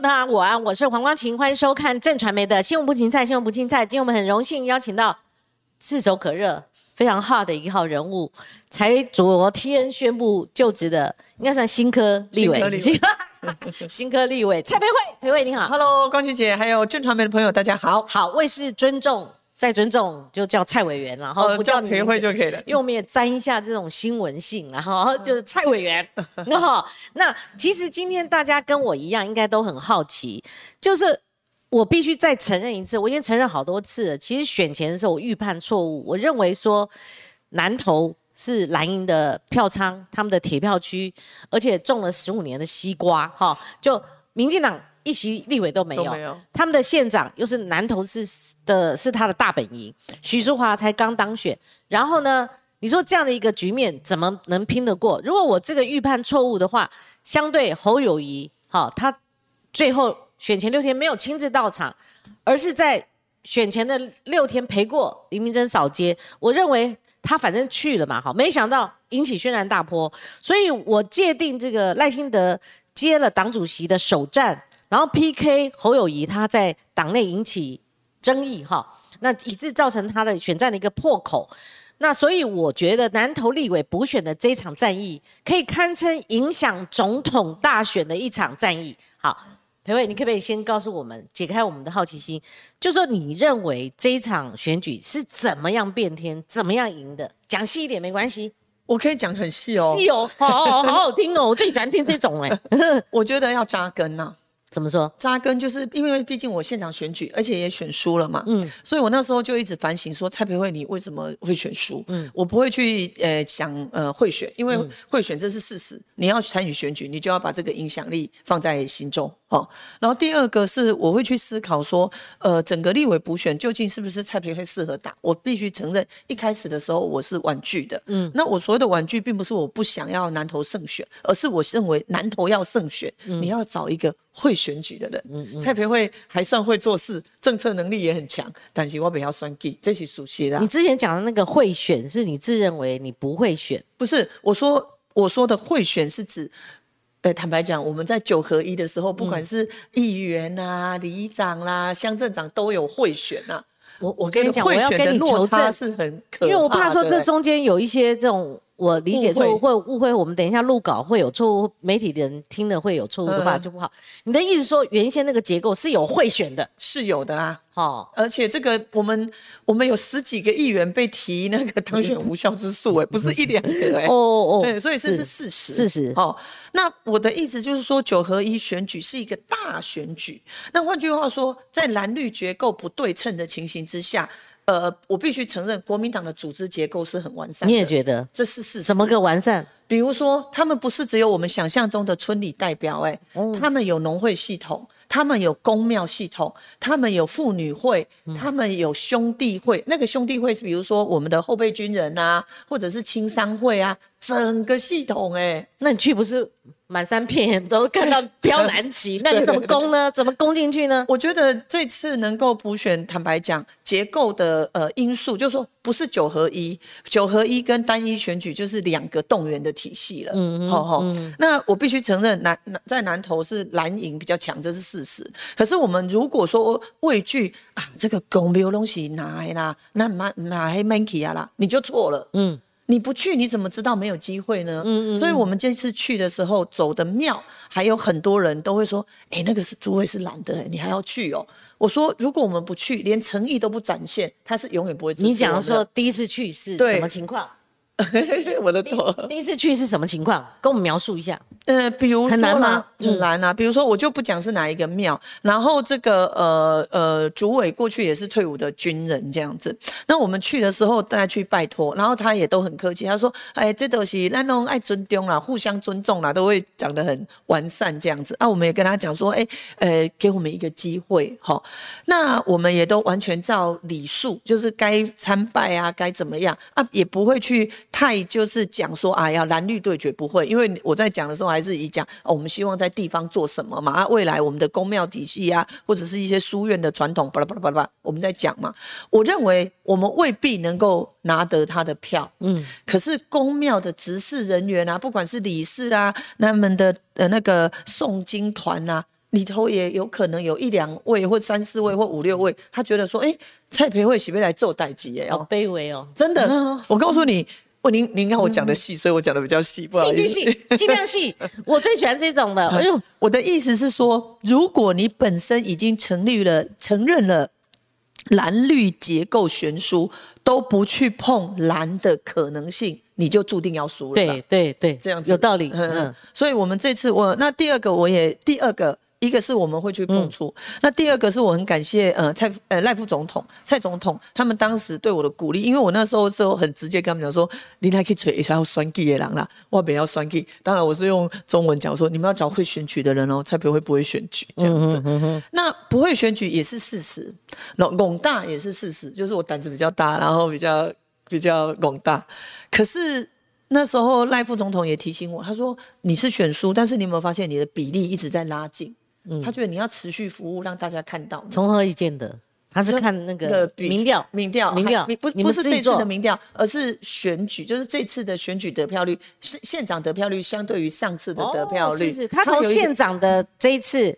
大家我安，我是黄光琴，欢迎收看正传媒的新闻不芹菜，新闻不芹菜。今天我们很荣幸邀请到炙手可热、非常 hot 的一号人物，才昨天宣布就职的，应该算新科立委，新科立委 蔡培慧，培慧你好，Hello，光琴姐，还有正传媒的朋友，大家好，好，为是尊重。再尊重就叫蔡委员然后不叫培慧就可以了。因为我们也沾一下这种新闻性，然后就是蔡委员。那 那其实今天大家跟我一样，应该都很好奇，就是我必须再承认一次，我已经承认好多次了。其实选前的时候我预判错误，我认为说南投是蓝营的票仓，他们的铁票区，而且种了十五年的西瓜，哈，就民进党。一席立委都没有，他们的县长又是南投市的，是他的大本营，许淑华才刚当选，然后呢，你说这样的一个局面怎么能拼得过？如果我这个预判错误的话，相对侯友谊，好，他最后选前六天没有亲自到场，而是在选前的六天陪过林明珍扫街，我认为他反正去了嘛，好，没想到引起轩然大波，所以我界定这个赖清德接了党主席的首战。然后 PK 侯友谊，他在党内引起争议哈，那以致造成他的选战的一个破口。那所以我觉得南投立委补选的这场战役，可以堪称影响总统大选的一场战役。好，裴伟，你可不可以先告诉我们，解开我们的好奇心，就说你认为这一场选举是怎么样变天，怎么样赢的？讲细一点没关系，我可以讲很细哦。细哦，好好好听哦，我最喜欢听这种哎。我觉得要扎根呐。怎么说？扎根就是因为毕竟我现场选举，而且也选输了嘛。嗯，所以我那时候就一直反省说，蔡培慧你为什么会选输？嗯，我不会去呃想呃贿选，因为贿选这是事实。你要参与选举，你就要把这个影响力放在心中。哦，然后第二个是我会去思考说，呃，整个立委补选究竟是不是蔡培慧适合打？我必须承认，一开始的时候我是婉拒的。嗯，那我所谓的婉拒，并不是我不想要南投胜选，而是我认为南投要胜选，你要找一个会选举的人。嗯嗯，蔡培慧还算会做事，政策能力也很强，但是我比较算计，这是熟悉的。你之前讲的那个会选，是你自认为你不会选？不是，我说我说的会选是指。坦白讲，我们在九合一的时候，不管是议员啊、里长啦、乡镇长都有贿选呐。我我跟你讲，我要跟你求证，是很因为我怕说这中间有一些这种。我理解错误或误会，我们等一下录稿会有错误，媒体的人听了会有错误的话就不好。你的意思说，原先那个结构是有贿选的，是有的啊。好，而且这个我们我们有十几个议员被提那个当选无效之诉，哎，不是一两个，哎，哦哦哦，所以这是事实，事实。哦，那我的意思就是说，九合一选举是一个大选举。那换句话说，在蓝绿结构不对称的情形之下。呃，我必须承认，国民党的组织结构是很完善。你也觉得这是事实？怎么个完善？比如说，他们不是只有我们想象中的村里代表，哎，他们有农会系统，他们有公庙系统，他们有妇女会，他们有兄弟会。那个兄弟会是比如说我们的后备军人啊，或者是青商会啊，整个系统，哎，那你去不是？满山遍野都看到飘蓝旗，那你怎么攻呢？怎么攻进去呢？我觉得这次能够补选，坦白讲，结构的呃因素，就是说不是九合一，九合一跟单一选举就是两个动员的体系了。嗯嗯，好好。那我必须承认，南南在南投是蓝营比较强，这是事实。可是我们如果说畏惧啊，这个公庙东西拿啦，那买买买起啊啦，你就错了。嗯。你不去，你怎么知道没有机会呢？嗯嗯。所以我们这次去的时候走的庙，还有很多人都会说：“哎，那个是诸位是懒的，你还要去哦。”我说：“如果我们不去，连诚意都不展现，他是永远不会。”你讲说第一次去是什么情况？我的头。第一次去是什么情况？跟我们描述一下。呃，比如很难吗？很难啊。比如说，我就不讲是哪一个庙，然后这个呃呃，主委过去也是退伍的军人这样子。那我们去的时候，大家去拜托，然后他也都很客气，他说：“哎，这都是那种爱尊重啦，互相尊重啦，都会讲得很完善这样子。”啊，我们也跟他讲说：“哎，呃，给我们一个机会，哈。”那我们也都完全照礼数，就是该参拜啊，该怎么样啊，也不会去太就是讲说：“哎呀，蓝绿对决不会。”因为我在讲的时候。还是以讲哦，我们希望在地方做什么嘛？啊，未来我们的公庙体系啊，或者是一些书院的传统，巴拉巴拉巴拉，我们在讲嘛。我认为我们未必能够拿得他的票，嗯，可是公庙的执事人员啊，不管是理事啊，他们的呃那个诵经团啊，里头也有可能有一两位或三四位或五六位，他觉得说，哎，蔡培慧喜不来做代级耶？好卑微哦，真的，我告诉你。您您看我讲的细，所以我讲的比较细，不好意思。尽量细，我最喜欢这种的。哎呦，我的意思是说，如果你本身已经成立了、承认了蓝绿结构悬殊，都不去碰蓝的可能性，你就注定要输了。对对对，这样子有道理。嗯嗯，所以我们这次我那第二个我也第二个。一个是我们会去碰触，那第二个是我很感谢呃蔡呃赖副总统蔡总统他们当时对我的鼓励，因为我那时候时候很直接跟他们讲说，你还可以吹一下要酸 G 的人啦，我不要酸 G。当然我是用中文讲说，你们要找会选举的人哦，蔡培会不会选举这样子。那不会选举也是事实，龙龙大也是事实，就是我胆子比较大，然后比较比较龙大。可是那时候赖副总统也提醒我，他说你是选输，但是你有没有发现你的比例一直在拉近？他觉得你要持续服务，让大家看到。从何以见的？他是看那个民调，民调，民调，不不是这次的民调，而是选举，就是这次的选举得票率，是县长得票率相对于上次的得票率。是是，他从县长的这一次，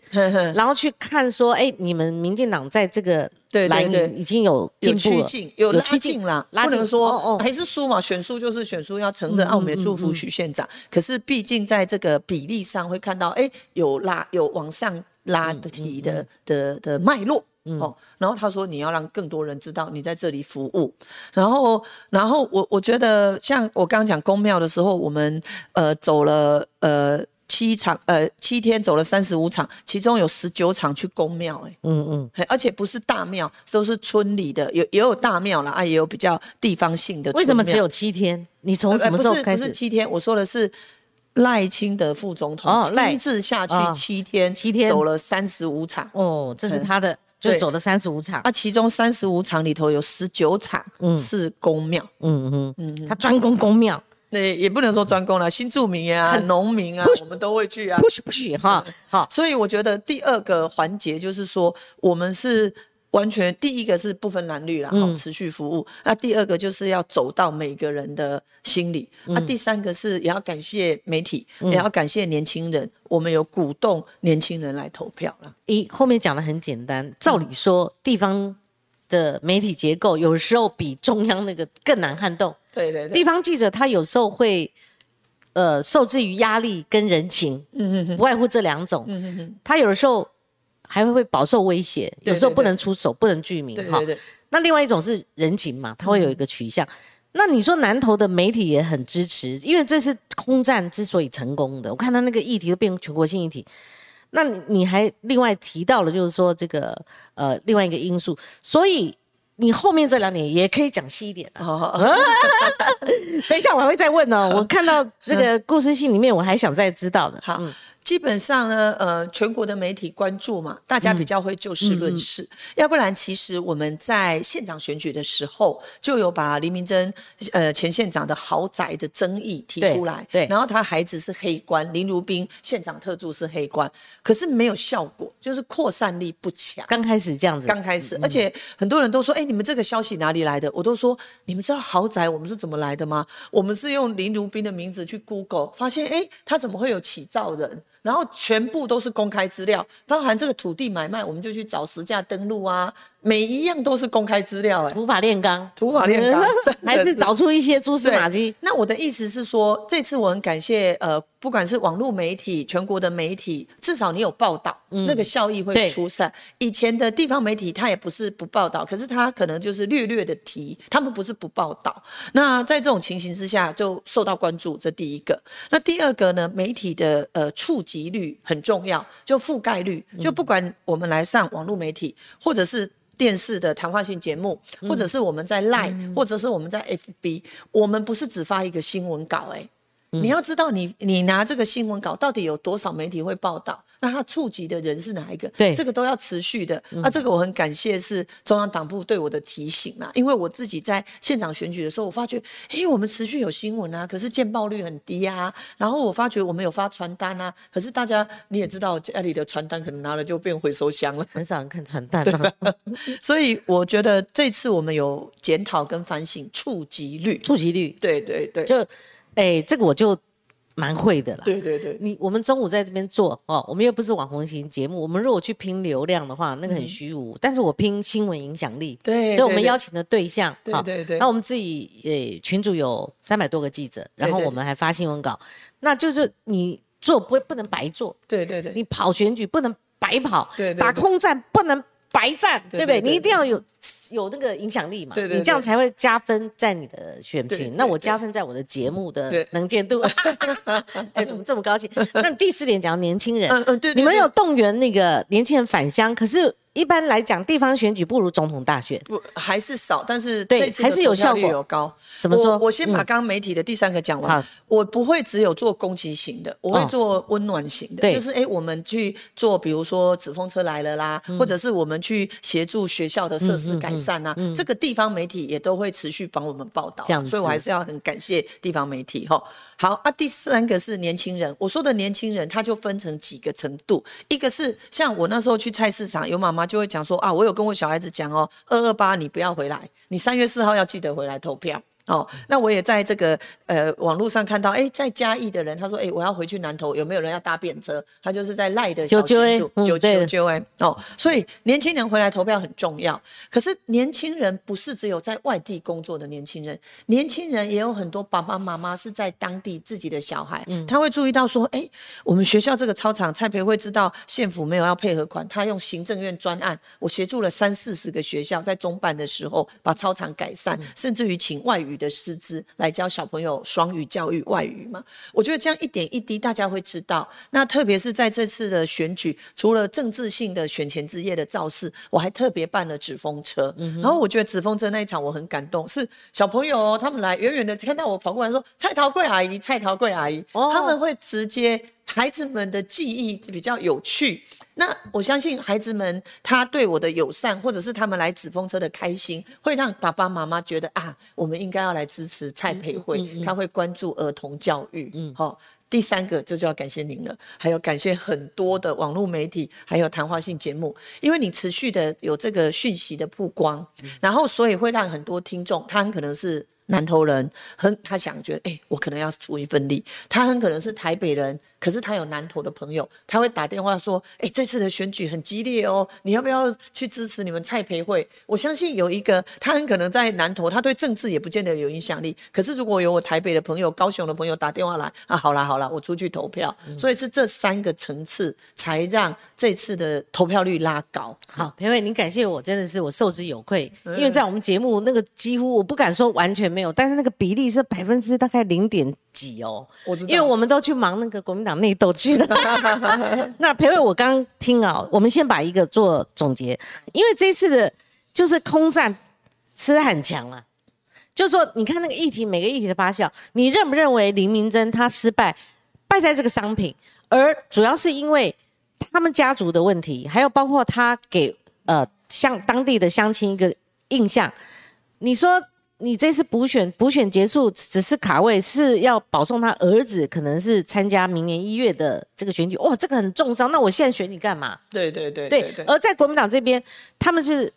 然后去看说，哎，你们民进党在这个对对对已经有进步了，有拉近了，不能说还是输嘛，选输就是选输，要承认。澳门祝福许县长，可是毕竟在这个比例上会看到，哎，有拉有往上拉的提的的的脉络。哦，然后他说你要让更多人知道你在这里服务，然后，然后我我觉得像我刚刚讲公庙的时候，我们呃走了呃七场呃七天走了三十五场，其中有十九场去公庙，哎，嗯嗯，而且不是大庙，都是村里的，有也有大庙了啊，也有比较地方性的。为什么只有七天？你从什么时候开始？不是七天，我说的是。赖清德副总统亲自下去七天，七天走了三十五场。哦，这是他的，就走了三十五场。啊，其中三十五场里头有十九场是公庙。嗯嗯嗯，他专攻公庙。那，也不能说专攻了，新住民啊、农民啊，我们都会去啊。不许不许哈，好。所以我觉得第二个环节就是说，我们是。完全，第一个是不分蓝绿啦，好持续服务。那第二个就是要走到每个人的心里。那第三个是也要感谢媒体，也要感谢年轻人，我们有鼓动年轻人来投票了。一后面讲的很简单，照理说地方的媒体结构有时候比中央那个更难撼动。对对对，地方记者他有时候会呃受制于压力跟人情，嗯不外乎这两种。嗯他有的时候。还会会饱受威胁，有时候不能出手，不能具名哈。那另外一种是人情嘛，它会有一个取向。那你说南投的媒体也很支持，因为这是空战之所以成功的。我看到那个议题都变成全国性议题。那你还另外提到了，就是说这个呃另外一个因素，所以你后面这两点也可以讲细一点。等一下我还会再问呢。我看到这个故事信里面，我还想再知道的。好。基本上呢，呃，全国的媒体关注嘛，大家比较会就事论事。要不然，其实我们在县长选举的时候，就有把黎明珍呃前县长的豪宅的争议提出来。对。然后他孩子是黑官，林如冰县长特助是黑官，可是没有效果，就是扩散力不强。刚开始这样子。刚开始，而且很多人都说，哎，你们这个消息哪里来的？我都说，你们知道豪宅我们是怎么来的吗？我们是用林如冰的名字去 Google，发现，哎，他怎么会有起造人？然后全部都是公开资料，包含这个土地买卖，我们就去找实价登录啊。每一样都是公开资料，哎，土法炼钢，土法炼钢，还是找出一些蛛丝马迹。那我的意思是说，这次我很感谢，呃，不管是网络媒体、全国的媒体，至少你有报道，那个效益会出散。以前的地方媒体，他也不是不报道，可是他可能就是略略的提，他们不是不报道。那在这种情形之下，就受到关注，这第一个。那第二个呢？媒体的呃触及率很重要，就覆盖率，就不管我们来上网络媒体，或者是。电视的谈话性节目，或者是我们在 Line，或者是我们在 FB，我们不是只发一个新闻稿，哎。你要知道，你你拿这个新闻稿到底有多少媒体会报道？那他触及的人是哪一个？对，这个都要持续的。那这个我很感谢是中央党部对我的提醒啊，因为我自己在现场选举的时候，我发觉，哎，我们持续有新闻啊，可是见报率很低啊。然后我发觉我们有发传单啊，可是大家你也知道，家里的传单可能拿了就变回收箱了，很少人看传单了。所以我觉得这次我们有检讨跟反省触及率，触及率，对对对，就。哎，这个我就蛮会的啦。对对对，你我们中午在这边做哦，我们又不是网红型节目，我们如果去拼流量的话，那个很虚无。但是我拼新闻影响力，对所以我们邀请的对象，好对对对。那我们自己呃群组有三百多个记者，然后我们还发新闻稿，那就是你做不会不能白做，对对对，你跑选举不能白跑，对对对。打空战不能白战，对不对？你一定要有有那个影响力嘛，对对你这样才会加分在你的选评。对对那我加分在我的节目的能见度。哎，怎么这么高兴？那第四点讲年轻人，嗯嗯对你们有动员那个年轻人返乡，可是一般来讲，地方选举不如总统大选，不还是少，但是对还是有效率有高。怎么说？我我先把嗯。刚刚媒体的第三个讲完。好。我不会只有做攻击型的，我会哦。做温暖型的，对。就是哎，我们去做，比如说纸风车来了啦，嗯。或者是我们去协助学校的设施改善啊，这个地方媒体也都会持续帮我们报道，这样子。所以我还是要很感谢地方媒体哈。好啊，第三个是年轻人，我说的年轻人，他就分成几个程度，一个是像我那时候去菜市场，有妈妈就会讲说啊，我有跟我小孩子讲哦，二二八你不要回来，你三月四号要记得回来投票。哦，那我也在这个呃网络上看到，哎，在嘉义的人，他说，哎，我要回去南投，有没有人要搭便车？他就是在赖的小群组，九九九哎，哦，所以年轻人回来投票很重要。可是年轻人不是只有在外地工作的年轻人，年轻人也有很多爸爸妈妈是在当地自己的小孩，他会注意到说，哎，我们学校这个操场，蔡培慧知道县府没有要配合款，他用行政院专案，我协助了三四十个学校在中办的时候把操场改善，甚至于请外语的师资来教小朋友双语教育外语嘛。我觉得这样一点一滴，大家会知道。那特别是在这次的选举，除了政治性的选前之夜的造势，我还特别办了纸风车。然后我觉得纸风车那一场我很感动，是小朋友哦他们来远远的看到我跑过来说：“蔡桃贵阿姨，蔡桃贵阿姨。哦他们会直接孩子们的记忆比较有趣。那我相信孩子们他对我的友善，或者是他们来纸风车的开心，会让爸爸妈妈觉得啊，我们应该要来支持蔡培慧，他会关注儿童教育。嗯，好、第三个这就要感谢您了，还有感谢很多的网络媒体，还有谈话性节目，因为你持续的有这个讯息的曝光，然后所以会让很多听众，他很可能是。南投人很，他想觉得，哎、我可能要出一份力。他很可能是台北人，可是他有南投的朋友，他会打电话说，哎、这次的选举很激烈哦，你要不要去支持你们蔡培慧？我相信有一个，他很可能在南投，他对政治也不见得有影响力。可是如果有我台北的朋友、高雄的朋友打电话来，啊，好啦好啦，我出去投票。所以是这三个层次，才让这次的投票率拉高。好，培慧，您感谢我，真的是我受之有愧。因为在我们节目那个几乎我不敢说完全没有，但是那个比例是百分之大概零点几哦。我知道因为我们都去忙那个国民党内斗去了。那培伟，我刚刚听啊，我们先把一个做总结，因为这次的就是空战吃很强啊。就是说，你看那个议题，每个议题的发酵，你认不认为林明珍他失败，败在这个商品，而主要是因为他们家族的问题，还有包括他给呃像当地的乡亲一个印象。你说你这次补选补选结束，只是卡位，是要保送他儿子可能是参加明年一月的这个选举，哇，这个很重伤。那我现在选你干嘛？对对对对，而在国民党这边，他们是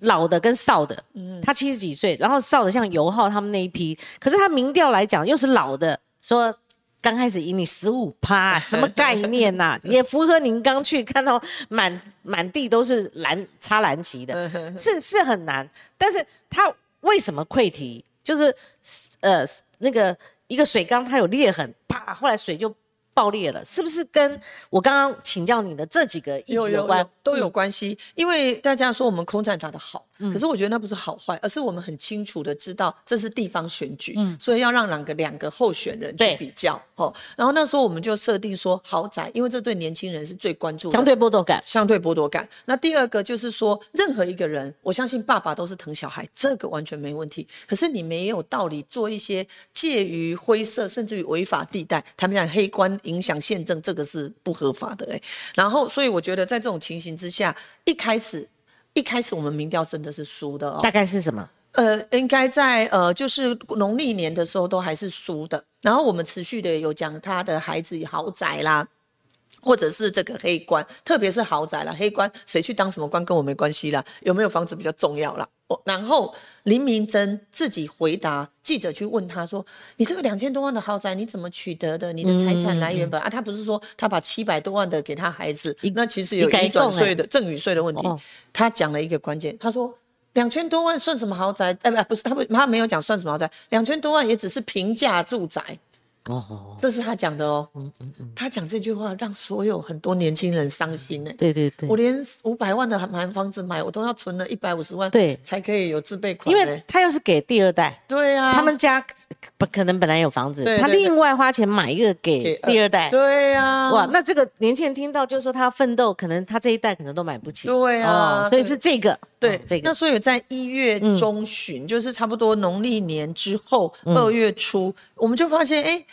老的跟少的，嗯。他七十几岁，然后少的像尤浩他们那一批，可是他民调来讲又是老的，说刚开始赢你十五趴，什么概念呐、也符合您刚去看到满满地都是蓝插蓝旗的，是是很难，但是他为什么溃堤？就是呃那个一个水缸它有裂痕，啪，后来水就爆裂了，是不是跟我刚刚请教你的这几个议题有有关？都有关系，因为大家说我们空战打得好，可是我觉得那不是好坏，而是我们很清楚的知道这是地方选举，所以要让两个两个候选人去比较，哦，然后那时候我们就设定说豪宅，因为这对年轻人是最关注的，相对剥夺感。相对剥夺感。那第二个就是说，任何一个人，我相信爸爸都是疼小孩，这个完全没问题。可是你没有道理做一些介于灰色甚至于违法地带，他们讲黑官影响宪政，这个是不合法的哎、然后，所以我觉得在这种情形之下，一开始一开始我们民调真的是输的哦。大概是什么？呃，应该在呃，就是农历年的时候都还是输的。然后我们持续的有讲他的孩子豪宅啦，或者是这个黑官，特别是豪宅啦，黑官谁去当什么官跟我没关系啦，有没有房子比较重要啦。哦然后林明珍自己回答记者去问他说：“你这个两千多万的豪宅你怎么取得的？你的财产来源本、啊？”他不是说他把七百多万的给他孩子，那其实有遗转税的赠与税的问题哦。他讲了一个关键，他说。两千多万算什么豪宅？哎，不，不是他不，他没有讲算什么豪宅。两千多万也只是平价住宅，哦，这是他讲的哦。他讲这句话让所有很多年轻人伤心呢。对对对。我，连五百万的买房子买，我都要存了一百五十万，对。才可以有自备款呢。因为他要是给第二代，对啊，他们家不可能本来有房子，他对对对另外花钱买一个给给第二代。对啊，哇，那这个年轻人听到就说他要奋斗，可能他这一代可能都买不起。对啊。哦所以是这个，对哦这个。那所以在一月中旬，就是差不多农历年之后，嗯。二月初，我们就发现，哎。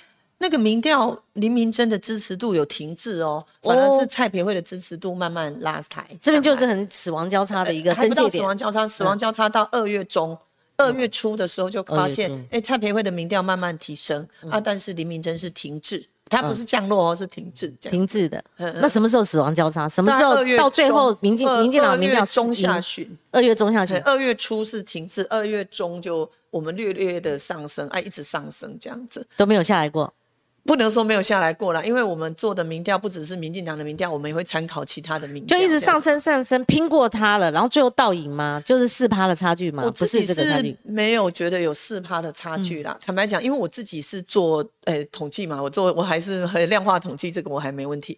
那个民调林明真的支持度有停滞哦，反而是蔡培慧的支持度慢慢拉抬。这边就是很死亡交叉的一个分界点。嗯亡交叉，死亡交叉到二月中。二月初的时候就发现哎，蔡培慧的民调慢慢提升啊，但是林明真是停滞，他不是降落哦，是停滞这样。停滞的，嗯那什么时候死亡交叉？什么时候到最后民进民进党民调中下旬，二月中下旬，，二月初是停滞，二月中就我们略略的上升，哎，一直上升这样子。都没有下来过。不能说没有下来过啦，因为我们做的民调不只是民进党的民调，我们也会参考其他的民调，就一直上升上升，拼过他了，然后最后倒赢吗？就是四趴的差距吗？不我自己是。没有觉得有四趴的差距啦。坦白讲，因为我自己是做诶、统计嘛，我做我还是很量化统计，这个我还没问题。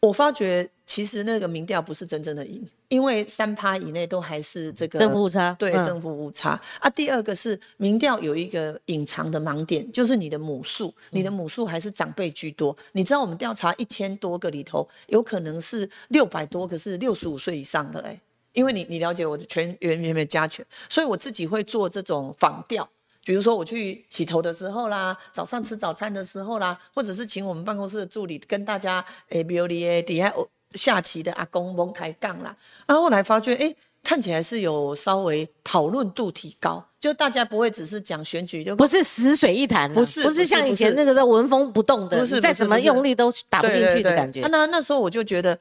我发觉其实那个民调不是真正的赢，因为三趴以内都还是这个正负误差嗯对正负误差啊。第二个是民调有一个隐藏的盲点，就是你的母数，你的母数还是长辈居多。你知道我们调查一千多个里头，有可能是六百多个是六十五岁以上的哎、因为你你了解我的全员员员加权，所以我自己会做这种仿调。比如说我去洗头的时候啦，早上吃早餐的时候啦，或者是请我们办公室的助理跟大家诶，比如你诶底下有下棋的阿公蒙抬杠啦，然后后来发觉诶，看起来是有稍微讨论度提高，就大家不会只是讲选举，就不是死水一潭啊、不是不是像以前那个都纹风不动的，不是再怎么用力都打不进去的感觉。啊那那时候我就觉得，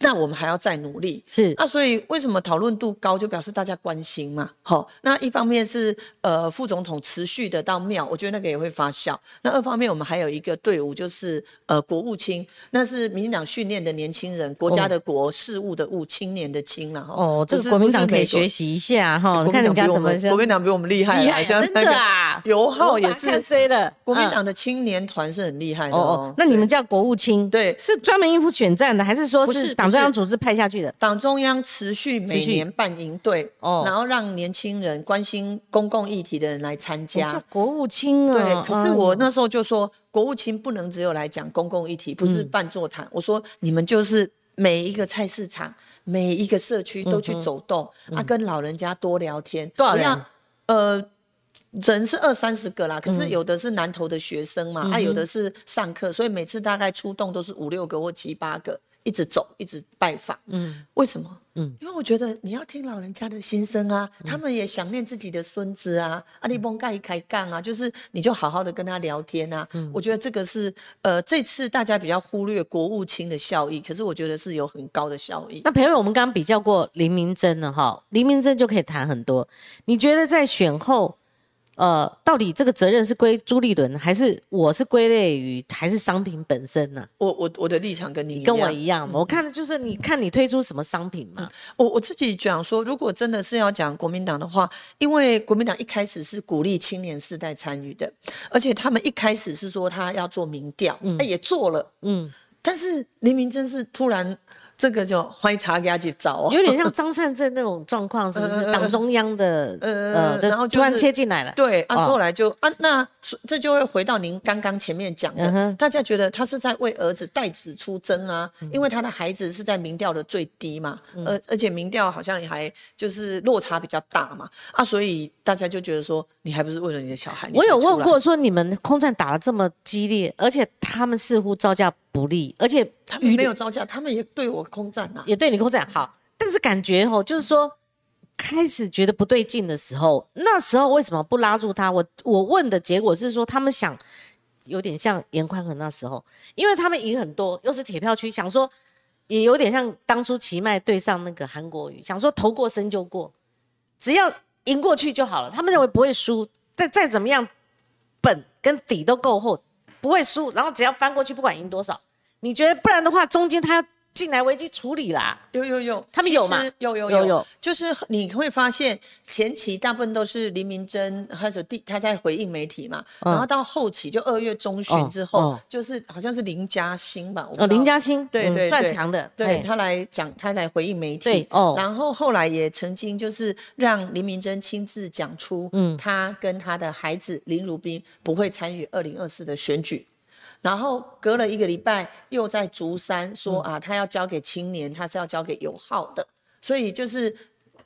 那我们还要再努力。是那所以为什么讨论度高，就表示大家关心嘛。好，那一方面是呃副总统持续的到庙，我觉得那个也会发酵。那二方面我们还有一个队伍，就是呃国务卿，那是民进党训练的年轻人，国家的国事务的务，青年的青了哈。哦，这是个国民党可以学习一下哈，国民党比我们国民党比我们厉害啊，厉害啊，像那个真的啊，油耗也是。衰了。嗯国民党的青年团是很厉害的哦。那你们叫国务卿，对是专门应付选战的，还是说是党中央组织派下去的？党中央持续每年办营队，哦然后让年轻人关心公共议题的人来参加。叫国务卿啊。对，可是嗯我那时候就说，国务卿不能只有来讲公共议题，不是办座谈。我说你们就是每一个菜市场、每一个社区都去走动，啊，跟老人家多聊天。多少人？呃，人是二三十个啦，可是有的是南投的学生嘛，啊，有的是上课，所以每次大概出动都是五六个或七八个。一直走，一直拜访，嗯，为什么？嗯，因为我觉得你要听老人家的心声啊，他们也想念自己的孙子啊，阿里崩盖开杠啊，就是你就好好的跟他聊天啊。嗯我觉得这个是呃，这次大家比较忽略国务卿的效益，可是我觉得是有很高的效益。那培伟，我们刚刚比较过林明珍了哈，林明珍就可以谈很多。你觉得在选后，呃，到底这个责任是归朱立伦，还是我是归类于还是商品本身呢、我我我的立场跟你一跟我一样嘛，我看的就是你看你推出什么商品嘛，我我自己讲说，如果真的是要讲国民党的话，因为国民党一开始是鼓励青年世代参与的，而且他们一开始是说他要做民调，哎也做了，嗯，但是林明真是突然这个就欢迎查给他去找哦，有点像张善政那种状况，是不是？党中央的呃，呃然后突然就是切进来了，对啊，哦。后来就啊，那这就会回到您刚刚前面讲的，嗯大家觉得他是在为儿子代子出征啊，因为他的孩子是在民调的最低嘛，嗯。而而且民调好像也还就是落差比较大嘛，啊，所以大家就觉得说，你还不是为了你的小孩？我有问过，说你们空战打得这么激烈，而且他们似乎招架不利，而且他们没有招架，他们也对我空战呐、也对你空战好，但是感觉哦，就是说开始觉得不对劲的时候，那时候为什么不拉住他？我我问的结果是说，他们想有点像严宽恒那时候，因为他们赢很多，又是铁票区，想说也有点像当初奇迈对上那个韩国瑜，想说头过身就过，只要赢过去就好了。他们认为不会输，再再怎么样，本跟底都够厚，不会输。然后只要翻过去，不管赢多少，你觉得不然的话，中间他进来危机处理啦。有有有，他们有吗有有有。有有。就是你会发现前期大部分都是林明珍或者第他在回应媒体嘛，然后到后期就二月中旬之后，就是好像是林嘉欣吧，哦，林嘉欣，嗯对对对。算强的，嘿。对他来讲，他来回应媒体。对哦。然后后来也曾经就是让林明珍亲自讲出，嗯，他跟他的孩子林如冰不会参与二零二四的选举。然后隔了一个礼拜，又在竹山说、嗯。啊，他要交给青年，他是要交给有号的，所以就是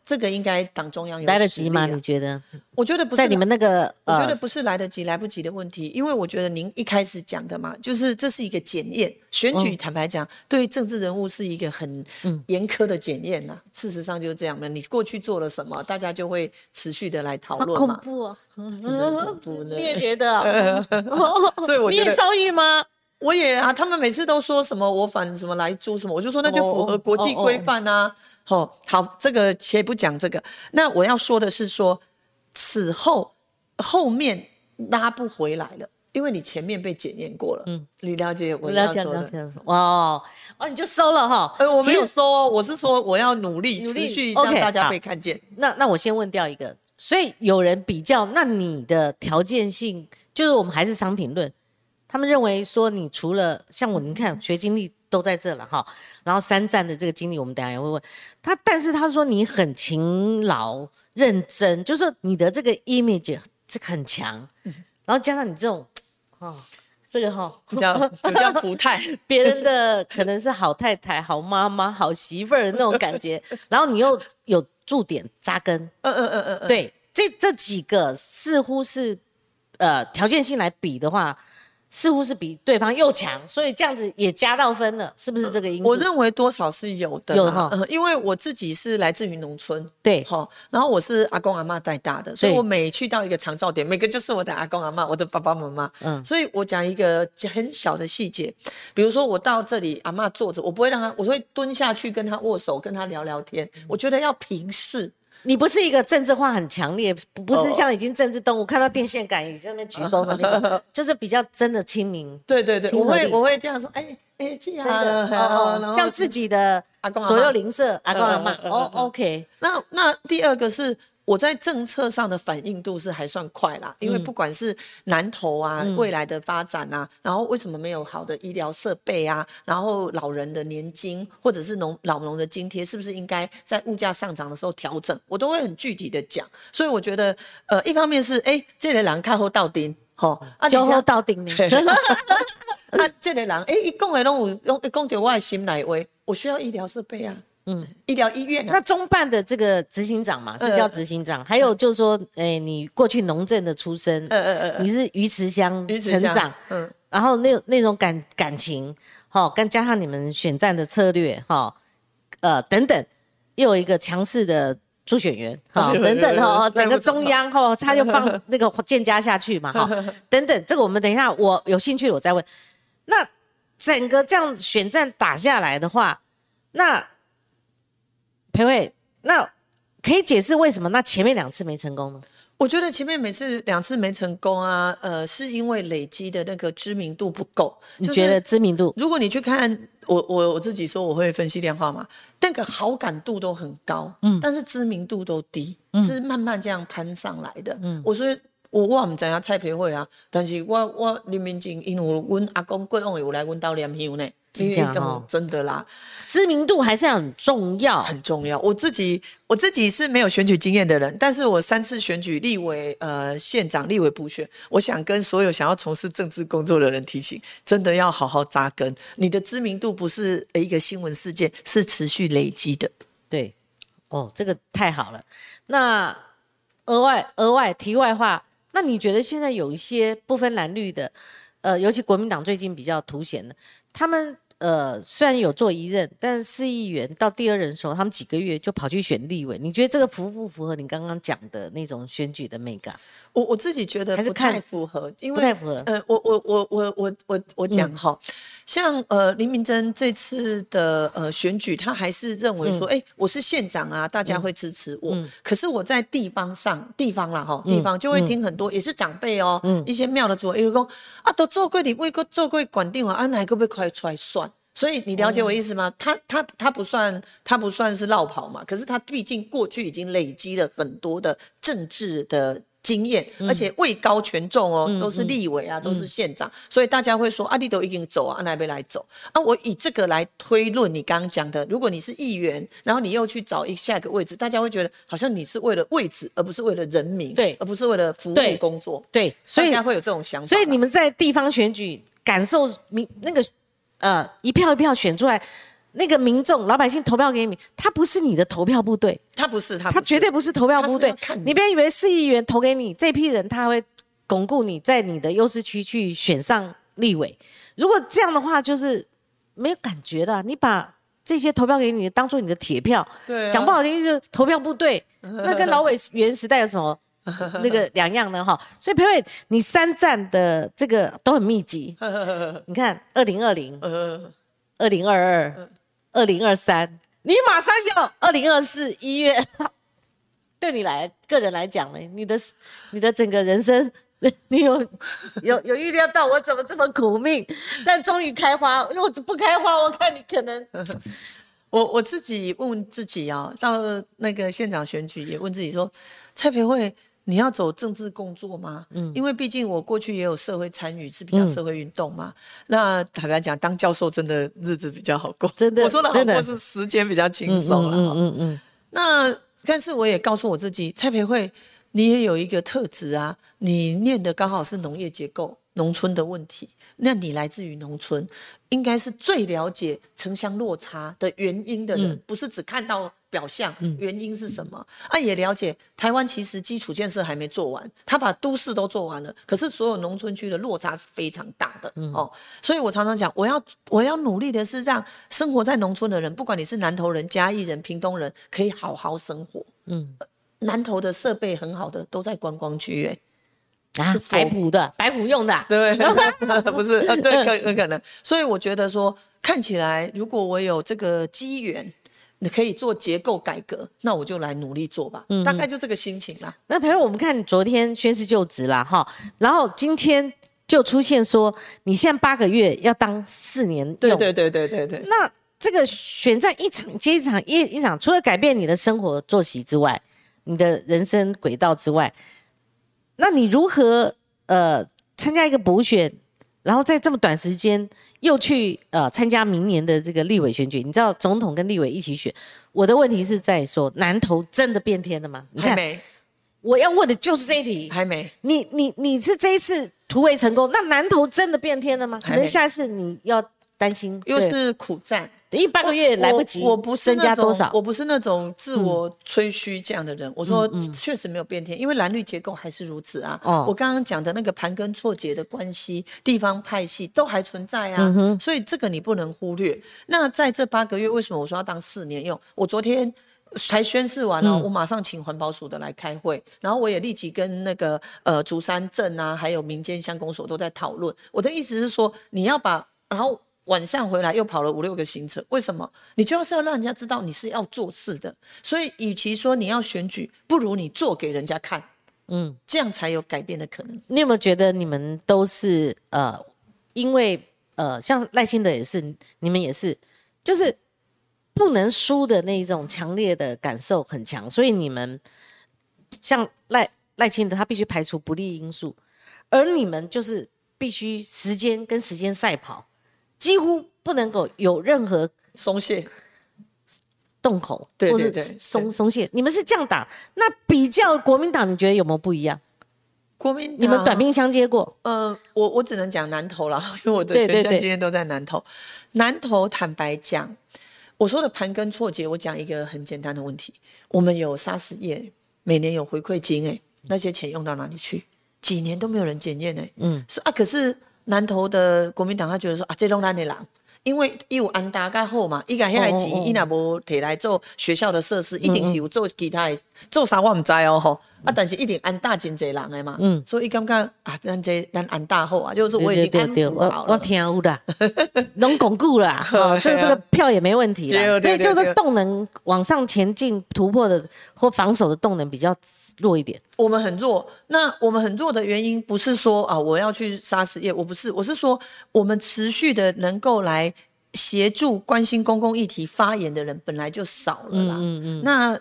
这个应该党中央有来得及吗？你觉得我觉得不是在你们那个我觉得呃，不是来得及来不及的问题，因为我觉得您一开始讲的嘛，就是这是一个检验。选举嗯坦白讲，对于政治人物是一个很严苛的检验呐。事实上就是这样的，你过去做了什么，大家就会持续的来讨论嘛。怖啊，恐怖 呢你也觉得哦？所以你也遭遇吗？我也啊，他们每次都说什么我反什么来租什么，我就说那就符合哦国际规范啊。哦，好，这个且不讲这个。那我要说的是说，此后后面拉不回来了，因为你前面被检验过了。嗯，你了解我了解。了解，哇哦，哦，你就收了哈。呃，我没有其实说哦，我是说我要努力，努力持续让大家好被看见。那那我先问掉一个，所以有人比较，那你的条件性就是我们还是商品论，他们认为说你除了像我，你看学经历都在这了哈，然后三战的这个经历，我们等下也会问。他，但是他说你很勤劳认真，就是说你的这个 image 这个很强，然后加上你这种 哦，这个哈、比较比较不太，别人的可能是好太太、好妈妈、好媳妇儿的那种感觉，然后你又有驻点扎根，嗯嗯嗯嗯嗯，对，这这几个似乎是呃条件性来比的话，似乎是比对方又强，所以这样子也加到分了，是不是这个因素？我认为多少是有的，有哈嗯因为我自己是来自于农村，对哈，然后我是阿公阿妈带大的，所以我每去到一个长照点，每个就是我的阿公阿妈，我的爸爸妈妈。嗯嗯，所以我讲一个很小的细节，比如说我到这里，阿妈坐着，我不会让她，我会蹲下去跟她握手，跟她聊聊天。我觉得要平视，你不是一个政治化很强烈，不不是哦。像已经政治动物看到电线杆已经在那边鞠躬的那个，就是比较真的亲民。对对对，我会我会这样说，哎哎，这样真的啊哦哦，像自己的左右邻舍阿公阿妈哦，OK，那那第二个是我在政策上的反应度是还算快啦，因为不管是南投啊、未来的发展啊，然后为什么没有好的医疗设备啊，然后老人的年金或者是农老农的津贴，是不是应该在物价上涨的时候调整，我都会很具体的讲。所以我觉得，呃，一方面是哎，这类人看后到顶。吼，啊，就后到顶呢。啊，这类人，哎，一讲的拢有，拢讲到我的心内话，我需要医疗设备啊，嗯，医疗医院啊，那中办的这个执行长嘛，是叫执行长。还有就是说，哎，你过去农政的出身，呃呃呃，你是鱼池乡成长，嗯，然后那那种感感情，哈，跟加上你们选战的策略，哈，呃等等，又有一个强势的助选员，哈，有有等等有有哈，整个中央哈，他就放那个建家下去嘛，哈，等等，这个我们等一下我有兴趣了我再问。那整个这样选战打下来的话，那裴慧，那可以解释为什么那前面两次没成功呢？我觉得前面每次两次没成功啊，呃，是因为累积的那个知名度不够。就是你觉得知名度？如果你去看我我我自己说我会分析量化嘛，那个好感度都很高，嗯，但是知名度都低，是慢慢这样攀上来的。嗯，我说我我唔知影蔡培慧啊，但是我我林明景因为阮阿公过往有来阮兜念香呢，真假你哦真的啦，知名度还是很重要。很重要。我自己我自己是没有选举经验的人，但是我三次选举立委、呃县长、立委补选，我想跟所有想要从事政治工作的人提醒，真的要好好扎根。你的知名度不是一个新闻事件，是持续累积的。对，哦，这个太好了。那额外额外题外话，那你觉得现在有一些不分蓝绿的，呃，尤其国民党最近比较凸显的，他们呃，虽然有做一任，但是市议员到第二任的时候，他们几个月就跑去选立委，你觉得这个符不符合你刚刚讲的那种选举的美感？我我自己觉得还是不太符合，因为不太符合呃，我我我我我我我讲嗯哈，像呃林明珍这次的呃选举，他还是认为嗯说，哎、我是县长啊，大家会支持我。可是我在地方上，地方啦哈，嗯地方就会听很多，也是长辈哦，一些庙的主，比如说啊，都做过你为过做过管定啊，啊，哪个被快出来算？所以你了解我的意思吗？他他他不算他不算是绕跑嘛，可是他毕竟过去已经累积了很多的政治的经验，而且位高权重哦，都是立委啊，都是县长，所以大家会说啊，你都已经走啊，那边来走啊。我以这个来推论你刚刚讲的，如果你是议员，然后你又去找一下一个位置，大家会觉得好像你是为了位置，而不是为了人民，对而不是为了服务工作，对，所以大家会有这种想法。所以你们在地方选举感受民那个呃一票一票选出来，那个民众老百姓投票给你，他不是你的投票部队，他不是他不他绝对不是投票部队。你。别以为市议员投给你这批人，他会巩固你在你的优势区去选上立委。如果这样的话，就是没有感觉的啊、你把这些投票给你当做你的铁票，对啊。讲不好听就是投票部队，那跟老委员时代有什么 那个两样呢？哈，所以培伟，你三站的这个都很密集。你看，二零二零、呃 二零二二、二零二三，你马上要二零二四一月。对你来个人来讲呢，你的你的整个人生，你有有有预料到我怎么这么苦命，但终于开花。如果不开花，我看你可能我我自己问自己啊，到那个现场选举也问自己说，蔡培慧，你要走政治工作吗？嗯，因为毕竟我过去也有社会参与，是比较社会运动嘛。那坦白讲，当教授真的日子比较好过，真的 我说的好过是时间比较轻松了。嗯嗯那但是我也告诉我自己，蔡培慧，你也有一个特质啊，你念的刚好是农业结构、农村的问题。那你来自于农村，应该是最了解城乡落差的原因的人，不是只看到表象，原因是什么？啊，也了解台湾其实基础建设还没做完，他把都市都做完了，可是所有农村区的落差是非常大的、哦。所以我常常讲，我要我要努力的是让生活在农村的人，不管你是南投人、嘉义人、屏东人，可以好好生活。嗯，南投的设备很好的都在观光区、欸，啊是，白普的，白普用的啊、对，不是，呃，对，可有可能。所以我觉得说，看起来如果我有这个机缘，你可以做结构改革，那我就来努力做吧。嗯大概就这个心情啦。那朋友，我们看昨天宣誓就职啦，哈，然后今天就出现说你现在八个月要当四年用，对对对对对对。那这个选战一场接一场一一场，除了改变你的生活作息之外，你的人生轨道之外，那你如何呃参加一个补选，然后在这么短时间又去呃参加明年的这个立委选举？你知道总统跟立委一起选，我的问题是在说南投真的变天了吗？你看还没，我要问的就是这一题。还没，你你你是这一次突围成功，那南投真的变天了吗？可能下一次你要担心，又是苦战。因为八个月来不及，我我不是增加那种多少？嗯我不是那种自我吹嘘这样的人。我说确实没有变天，因为蓝绿结构还是如此啊。哦我刚刚讲的那个盘根错节的关系，地方派系都还存在嗯啊。所以这个你不能忽略。那在这八个月，为什么我说要当四年用？我昨天。才宣誓完了、嗯我马上请环保署的来开会，然后我也立即跟那个呃竹山镇啊，还有民间乡公所都在讨论。我的意思是说，你要把然后晚上回来又跑了五六个行程，为什么？你就是要让人家知道你是要做事的。所以，与其说你要选举，不如你做给人家看，嗯，这样才有改变的可能。你有没有觉得你们都是呃，因为呃，像赖清德也是，你们也是，就是不能输的那一种强烈的感受很强，所以你们像赖赖清德，他必须排除不利因素，而你们就是必须时间跟时间赛跑，几乎不能够有任何松懈，洞口，对对对对松松懈。你们是这样打，那比较国民党，你觉得有没有不一样？国民你们短兵相接过，呃，我我只能讲南投啦，因为我的对对对全家今天都在南投。南投坦白讲，我说的盘根错节，我讲一个很简单的问题：我们有砂石业，每年有回馈金，哎，那些钱用到哪里去？几年都没有人检验，哎，嗯，是啊。可是南投的国民党他觉得说啊，这拢咱的人，因为伊有安达较好嘛，伊甲遐个钱，伊若无摕来做学校的设施，一定是有做其他的，做啥我毋知哦吼。啊，但是一定安大真侪人诶嘛，嗯。所以伊感觉啊，咱这咱安大好啊，就是我已经安抚好了。听有啦，拢巩固啦，哈，这个这个票也没问题啦，所以就是动能往上前进突破的或防守的动能比较弱一点。我们很弱，那我们很弱的原因不是说啊我要去杀死业，我不是，我是说我们持续的能够来协助关心公共议题发言的人本来就少了啦。嗯嗯，那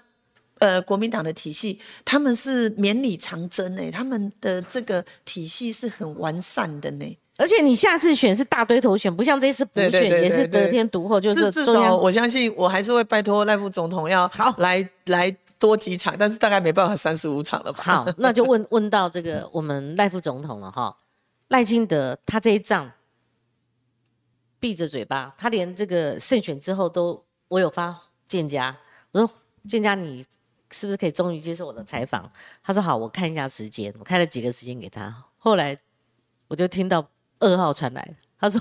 呃，国民党的体系他们是绵里长征哎、他们的这个体系是很完善的呢。而且你下次选是大堆头选，不像这次补选也是得天独厚，就是至至少我相信，我还是会拜托赖副总统要好来来多几场，但是大概没办法三十五场了吧？好，那就问问到这个我们赖副总统了哈，赖清德他这一仗闭着嘴巴，他连这个胜选之后都，我有发建家，我说建家你是不是可以终于接受我的采访？他说好，我看一下时间，我开了几个时间给他，后来我就听到噩耗传来，他说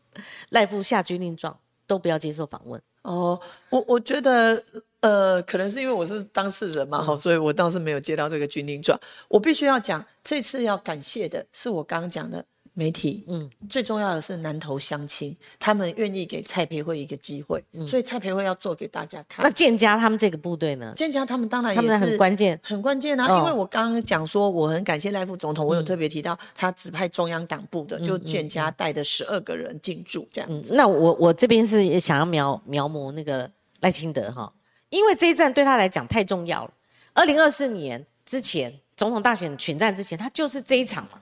赖副下军令状都不要接受访问。哦，我我觉得，呃，可能是因为我是当事人嘛，哈、所以我倒是没有接到这个军令状。我必须要讲，这次要感谢的是我刚刚讲的媒体，嗯，最重要的是南投乡亲，他们愿意给蔡培慧一个机会，所以蔡培慧要做给大家看那。建家他们这个部队呢？建家他们当然也是他们很关键，很关键啊，哦因为我刚刚讲说，我很感谢赖副总统，我有特别提到他指派中央党部的，就建家带的十二个人进驻这样嗯子。，那我我这边是也想要描描摹那个赖清德哈，因为这一战对他来讲太重要了。二零二四年之前，总统大选选战之前，他就是这一场嘛，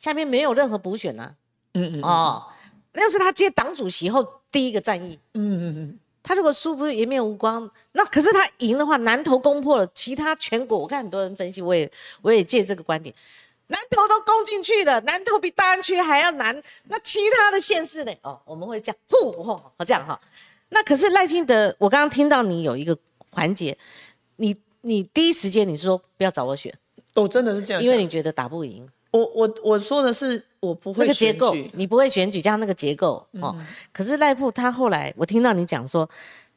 下面没有任何补选啊。嗯嗯哦，那是他接党主席后第一个战役。嗯嗯嗯，他如果输不是颜面无光，那可是他赢的话，南投攻破了，其他全国我看很多人分析，我也我也借这个观点，南投都攻进去了，南投比大安区还要难，那其他的县市呢？哦，我们会这样，呼，哦，这样哈。那可是赖清德，我刚刚听到你有一个环节，你你第一时间你说不要找我选，我真的是这样，因为你觉得打不赢我我我说的是我不会那会个结构选举，你不会选举加上那个结构哦。可是赖富他后来我听到你讲说，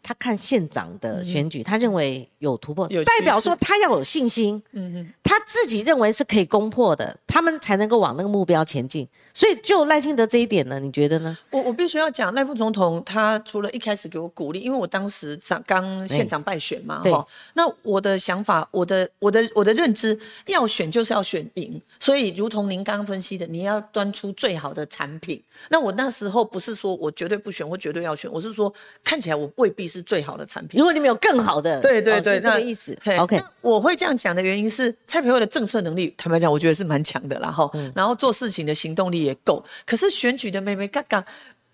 他看县长的选举，他认为有突破有，代表说他要有信心，嗯他自己认为是可以攻破的，他们才能够往那个目标前进。所以就赖清德这一点呢，你觉得呢？我我必须要讲，赖副总统他除了一开始给我鼓励，因为我当时长刚县长败选嘛，对哈，那我的想法，我的我的我的认知，要选就是要选赢，所以如同您刚刚分析的，你要端出最好的产品。那我那时候不是说我绝对不选我绝对要选，我是说看起来我未必是最好的产品。如果你们有更好的，对对对，这那个意思嘿。OK，那我会这样讲的原因是，蔡培慧的政策能力，坦白讲，我觉得是蛮强的啦哈。嗯然后做事情的行动力也够，可是选举的妹妹嘎嘎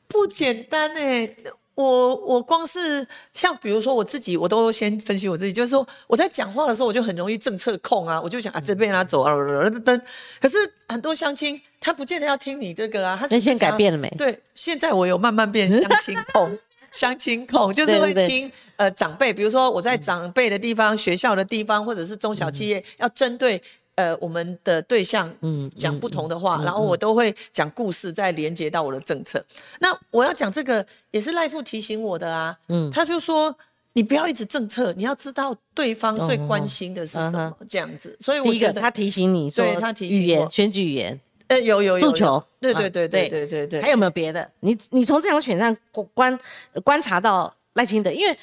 不简单哎、我我光是像比如说我自己，我都先分析我自己，就是说我在讲话的时候，我就很容易政策控啊，我就想啊这边啊走啊噔噔。可是很多相亲他不见得要听你这个啊，他只那现在改变了没对，现在我有慢慢变相亲控。相亲控就是会听呃长辈，比如说我在长辈的地方、学校的地方，或者是中小企业，要针对呃我们的对象讲不同的话，然后我都会讲故事，再连接到我的政策。那我要讲这个也是赖富提醒我的啊，嗯，他就说你不要一直政策，你要知道对方最关心的是什么，这样子。所以我一个他提醒你说，对他提醒语言选举语言。呃有有有诉求有对啊对对对对对对，还有没有别的？你你从这场选战观观察到赖清德，因为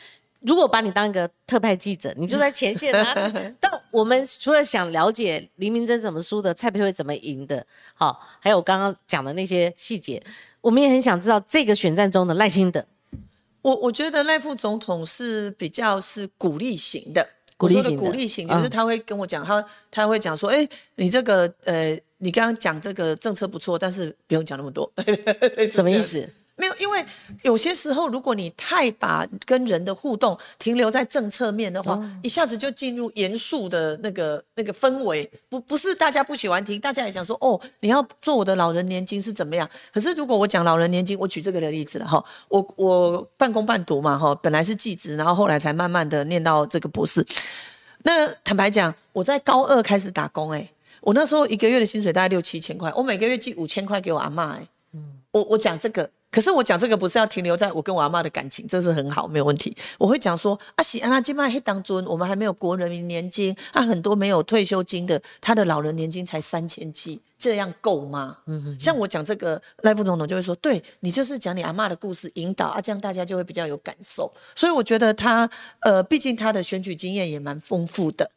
如果把你当一个特派记者，你就在前线啊。但我们除了想了解黎明真怎么输的，蔡培慧怎么赢的，好，还有刚刚讲的那些细节，我们也很想知道这个选战中的赖清德。我我觉得赖副总统是比较是鼓励型的，鼓励型的的鼓励型就是嗯他会跟我讲，他他会讲说，哎，你这个呃，你刚刚讲这个政策不错，但是不用讲那么多，什么意？思？没有，因为有些时候，如果你太把跟人的互动停留在政策面的话，哦一下子就进入严肃的那个那个氛围，不不是大家不喜欢听，大家也想说，哦，你要做我的老人年金是怎么样？可是如果我讲老人年金，我举这个的例子了哈，我我半工半读嘛哈，本来是技职，然后后来才慢慢的念到这个博士。那坦白讲，我在高二开始打工、欸，我那时候一个月的薪水大概六七千块，我每个月寄五千块给我阿妈、欸，我我讲这个，可是我讲这个不是要停留在我跟我阿妈的感情，这是很好，没有问题。我会讲说，啊，喜安娜金麦黑当尊，我们还没有国人民年金，啊，很多没有退休金的，他的老人年金才三千七，这样够吗？嗯像我讲这个赖副总统就会说，对你就是讲你阿妈的故事引导啊，这样大家就会比较有感受。所以我觉得他，呃，毕竟他的选举经验也蛮丰富的，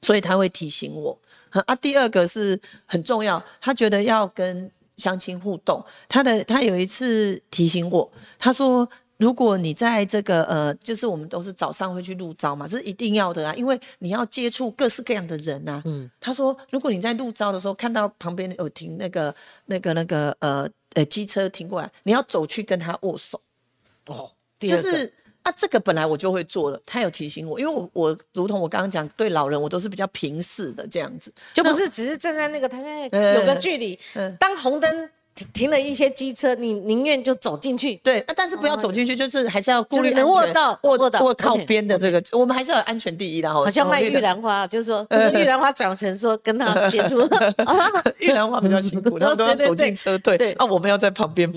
所以他会提醒我。啊，第二个是很重要，他觉得要跟。相亲互动，他的他有一次提醒我，他说：“如果你在这个呃，就是我们都是早上会去录招嘛，这是一定要的啊，因为你要接触各式各样的人啊。”嗯，他说：“如果你在录招的时候看到旁边有停那个那个那个呃呃机车停过来，你要走去跟他握手。”哦，就是。啊，这个本来我就会做了，他有提醒我，因为我我如同我刚刚讲，对老人我都是比较平视的这样子，就不是只是站在那个台面有个距离，当红灯停了一些机车，你宁愿就走进去，对，但是不要走进去，就是还是要顾虑能握到握到握靠边的这个，我们还是要安全第一的好像卖玉兰花，就是说玉兰花转成说跟他接触，玉兰花比较辛苦，然后都要走进车队，啊，我们要在旁边，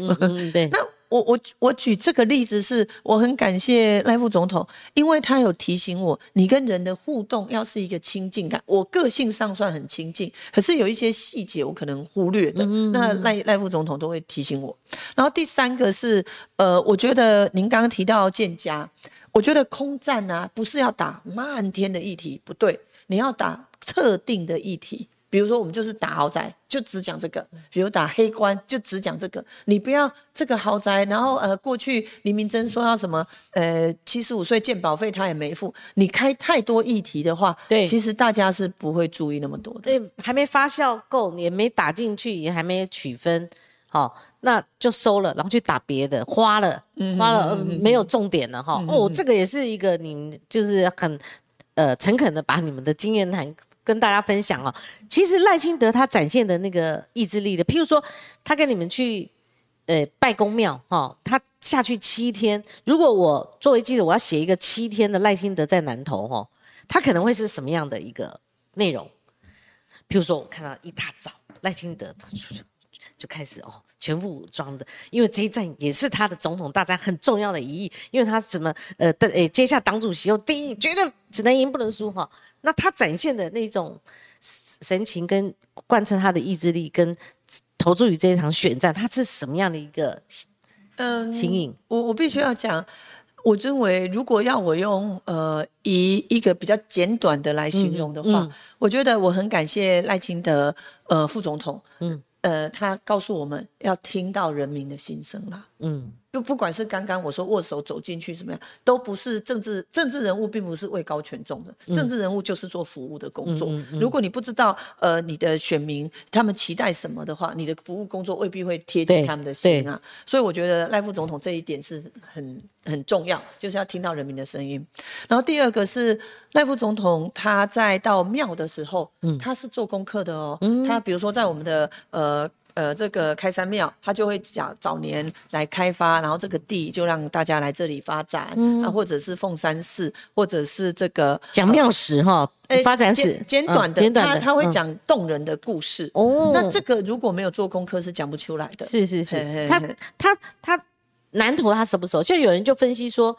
对，那。我我我举这个例子是，我很感谢赖副总统，因为他有提醒我，你跟人的互动要是一个亲近感。我个性上算很亲近，可是有一些细节我可能忽略的，那赖赖副总统都会提醒我。然后第三个是，呃，我觉得您刚刚提到建家，我觉得空战啊，不是要打漫天的议题，不对，你要打特定的议题。比如说，我们就是打豪宅，就只讲这个；比如打黑官，就只讲这个。你不要这个豪宅，然后呃，过去黎明真说要什么呃，七十五岁健保费他也没付。你开太多议题的话，对，其实大家是不会注意那么多的。对，还没发酵够，也没打进去，也还没取分，好，那就收了，然后去打别的，花了，花了，没有重点了哈。哦，这个也是一个你就是很呃诚恳的把你们的经验谈。跟大家分享哦，其实赖清德他展现的那个意志力的，譬如说他跟你们去呃拜公庙哈，他下去七天。如果我作为记者，我要写一个七天的赖清德在南投哈，他可能会是什么样的一个内容？譬如说我看到一大早赖清德他出去就开始哦全副武装的，因为这一战也是他的总统大战很重要的一役，因为他什么呃的诶接下党主席又第一绝对只能赢不能输哈。那他展现的那种神情，跟贯彻他的意志力，跟投注于这一场选战，他是什么样的一个嗯形影？我我必须要讲，我认为如果要我用呃以一个比较简短的来形容的话，我觉得我很感谢赖清德呃副总统，嗯呃，他告诉我们要听到人民的心声啦，嗯。就不管是刚刚我说握手走进去怎么样，都不是政治政治人物，并不是位高权重的政治人物，就是做服务的工作。如果你不知道呃你的选民他们期待什么的话，你的服务工作未必会贴近他们的心啊。所以我觉得赖副总统这一点是很很重要，就是要听到人民的声音。然后第二个是赖副总统他在到庙的时候，他是做功课的哦。他比如说在我们的呃。呃，这个开山庙，他就会讲早年来开发，然后这个地就让大家来这里发展，啊，或者是凤山寺，或者是这个讲庙史哈，发展史简短的，他他会讲动人的故事。哦，那这个如果没有做功课是讲不出来的。是是是，他他他南投他什么时候？就有人就分析说，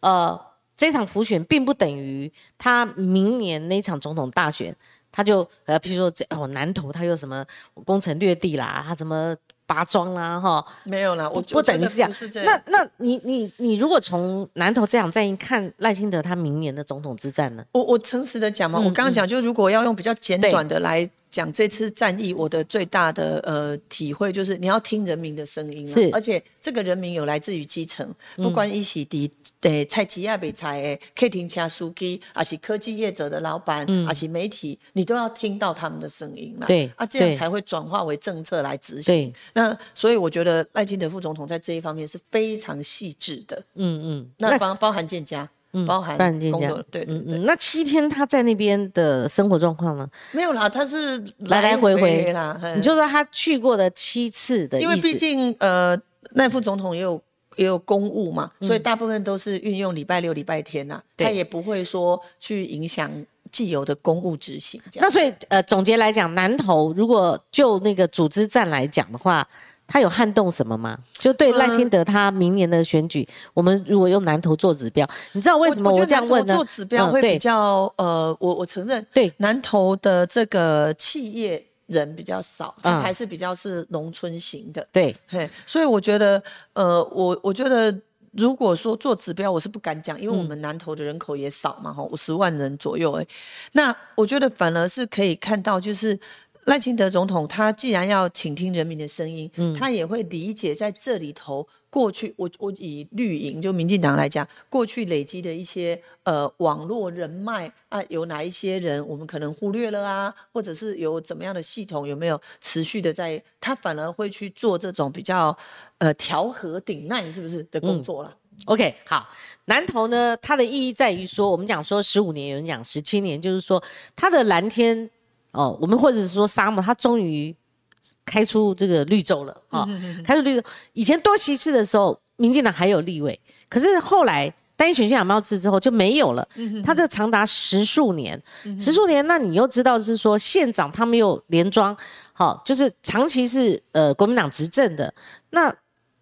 呃，这场浮选并不等于他明年那场总统大选。他就呃，譬如说这哦，南投他有什么攻城略地啦，他怎么拔庄啦，哈，没有啦，我不等于是这样。那那你你你如果从南投这场战役看赖清德他明年的总统之战呢？我我诚实的讲嘛，我刚刚讲就如果要用比较简短的来。讲这次战役，我的最大的呃体会就是，你要听人民的声音，是，而且这个人民有来自于基层，不管一起的诶菜鸡亚北菜诶，客厅车司机，还是科技业者的老板，还是媒体，你都要听到他们的声音啦，对，啊，这样才会转化为政策来执行。那所以我觉得赖清德副总统在这一方面是非常细致的，嗯嗯，那包包含建家。包含工作，对对对。那七天他在那边的生活状况呢？没有啦，他是来来回回啦。你就说他去过的七次的因为毕竟呃，那副总统也有也有公务嘛，所以大部分都是运用礼拜六、礼拜天呐，他也不会说去影响既有的公务执行。那所以呃，总结来讲，南投如果就那个组织战来讲的话。他有撼动什么吗？就对赖清德他明年的选举，我们如果用南投做指标，你知道为什么我我这样问呢？做指标会比较呃，我我承认，对。南投的这个企业人比较少，还是比较是农村型的，对，嘿，所以我觉得，呃，我我觉得，如果说做指标，我是不敢讲，因为我们南投的人口也少嘛，哈、五十万人左右，哎，那我觉得反而是可以看到，就是赖清德总统他既然要倾听人民的声音，他也会理解在这里头过去，我我以绿营就民进党来讲，过去累积的一些呃网络人脉啊，有哪一些人我们可能忽略了啊，或者是有怎么样的系统有没有持续的在，他反而会去做这种比较呃调和顶难是不是的工作了？OK，好，南投呢，它的意义在于说，我们讲说十五年，有人讲十七年，就是说它的蓝天哦，我们或者是说沙漠，它终于开出这个绿洲了啊、哦，开出绿洲。以前多席次的时候，民进党还有立委，可是后来单一选区两票制之后就没有了。它这长达十数年，十数年，那你又知道是说县长他们又连庄，好、就是长期是呃国民党执政的，那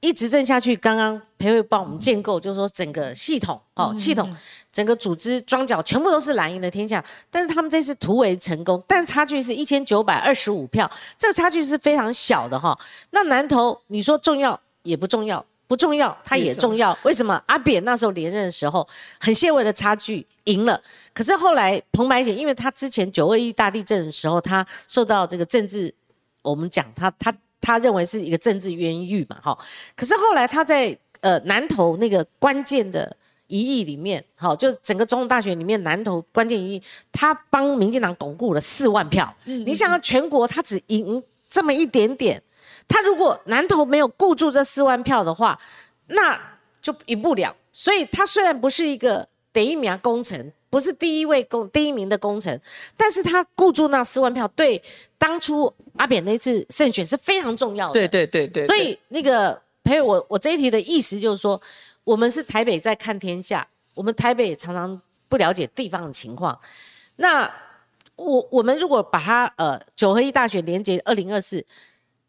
一执政下去，刚刚裴慧帮我们建构，就是说整个系统哦，系统整个组织装脚全部都是蓝营的天下，但是他们这次突围成功，但差距是一千九百二十五票，这个差距是非常小的哈、那南投你说重要也不重要，不重要它也重要，为什么？阿扁那时候连任的时候很些微的差距赢了，可是后来彭白姐，因为他之前九二一大地震的时候，他受到这个政治，我们讲他他他认为是一个政治冤狱嘛，哈。可是后来他在呃南投那个关键的一役里面，好，就整个总统大选里面南投关键一役，他帮民进党巩固了四万票。你想想，全国他只赢这么一点点，他如果南投没有固住这四万票的话，那就赢不了。所以他虽然不是一个得一名工程，不是第一位工第一名的工程，但是他固住那四万票，对当初阿扁那次胜选是非常重要的。对对对对，所以那个裴伟，我我这一题的意思就是说，我们是台北在看天下，我们台北也常常不了解地方的情况。那我我们如果把它呃九合一大选连接二零二四，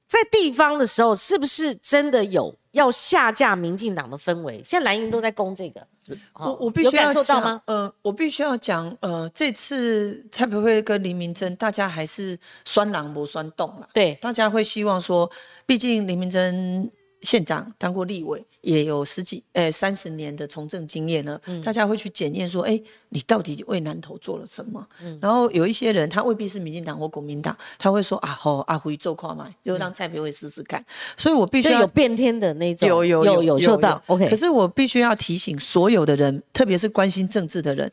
在地方的时候，是不是真的有要下架民进党的氛围？现在蓝营都在攻这个，我我必须要讲受到吗？？呃，我必须要讲，呃，这次蔡培慧跟林明珍，大家还是酸狼不酸动了。对，大家会希望说，毕竟林明珍县长当过立委，也有十几呃三十年的从政经验了，大家会去检验说，哎，你到底为南投做了什么？然后有一些人，他未必是民进党或国民党，他会说啊，吼阿辉做跨嘛，就让蔡培慧试试看。所以我必须要有变天的那种，有有有有嗅到。OK，可是我必须要提醒所有的人，特别是关心政治的人，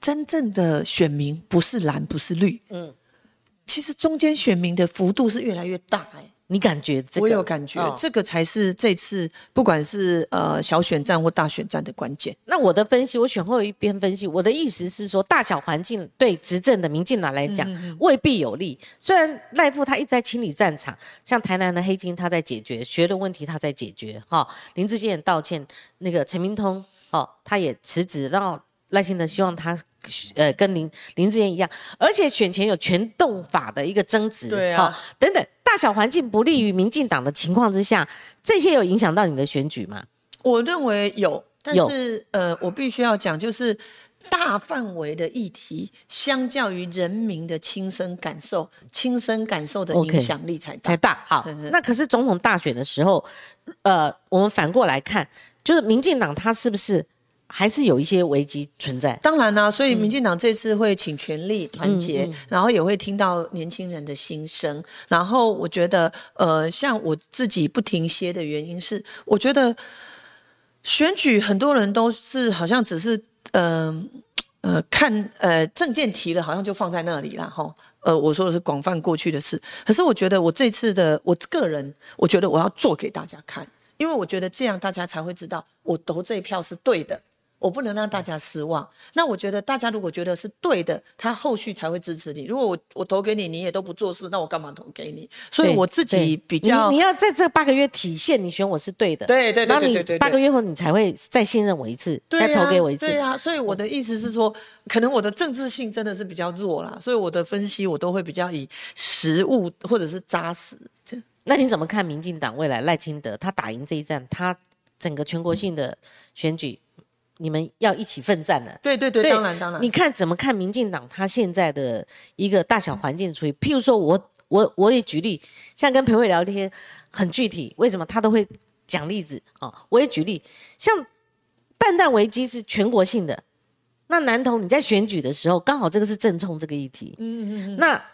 真正的选民不是蓝，不是绿，嗯，其实中间选民的幅度是越来越大、哎。你感觉这个？我有感觉，哦这个才是这次不管是呃小选战或大选战的关键。那我的分析，我选后有一边分析，我的意思是说，大小环境对执政的民进党来讲未必有利。虽然赖富他一直在清理战场，像台南的黑金他在解决，学的问题他在解决，哈、林志坚也道歉，那个陈明通哦他也辞职，然后赖清德希望他呃跟林林志坚一样，而且选前有全动法的一个争执，对啊哦等等，大小环境不利于民进党的情况之下，这些有影响到你的选举吗？我认为有，但是呃，我必须要讲，就是大范围的议题，相较于人民的亲身感受，亲身感受的影响力才大。才大。好那可是总统大选的时候，呃，我们反过来看，就是民进党他是不是还是有一些危机存在？当然啦、所嗯以民进党这次会请全力团结，然后也会听到年轻人的心声。然后我觉得，呃，像我自己不停歇的原因是，我觉得选举很多人都是好像只是，嗯呃看呃证件提了，好像就放在那里了哈。呃，我说的是广泛过去的事，可是我觉得我这次的我个人，我觉得我要做给大家看，因为我觉得这样大家才会知道我投这一票是对的。我不能让大家失望。那我觉得大家如果觉得是对的，他后续才会支持你。如果我我投给你，你也都不做事，那我干嘛投给你？所以我自己比较你，你要在这八个月体现你选我是对的，对对对然后你八个月后你才会再信任我一次，再投给我一次。对啊，所以我的意思是说，可能我的政治性真的是比较弱啦，所以我的分析我都会比较以实物或者是扎实。这那你怎么看民进党未来赖清德他打赢这一战，他整个全国性的选举，你们要一起奋战了？对对对，对当然当然。你看怎么看民进党他现在的一个大小环境处理？譬如说我我我也举例，像跟裴慧聊天很具体，为什么他都会讲例子啊、哦？我也举例，像蛋蛋危机是全国性的，那南投你在选举的时候，刚好这个是正冲这个议题，嗯嗯嗯，那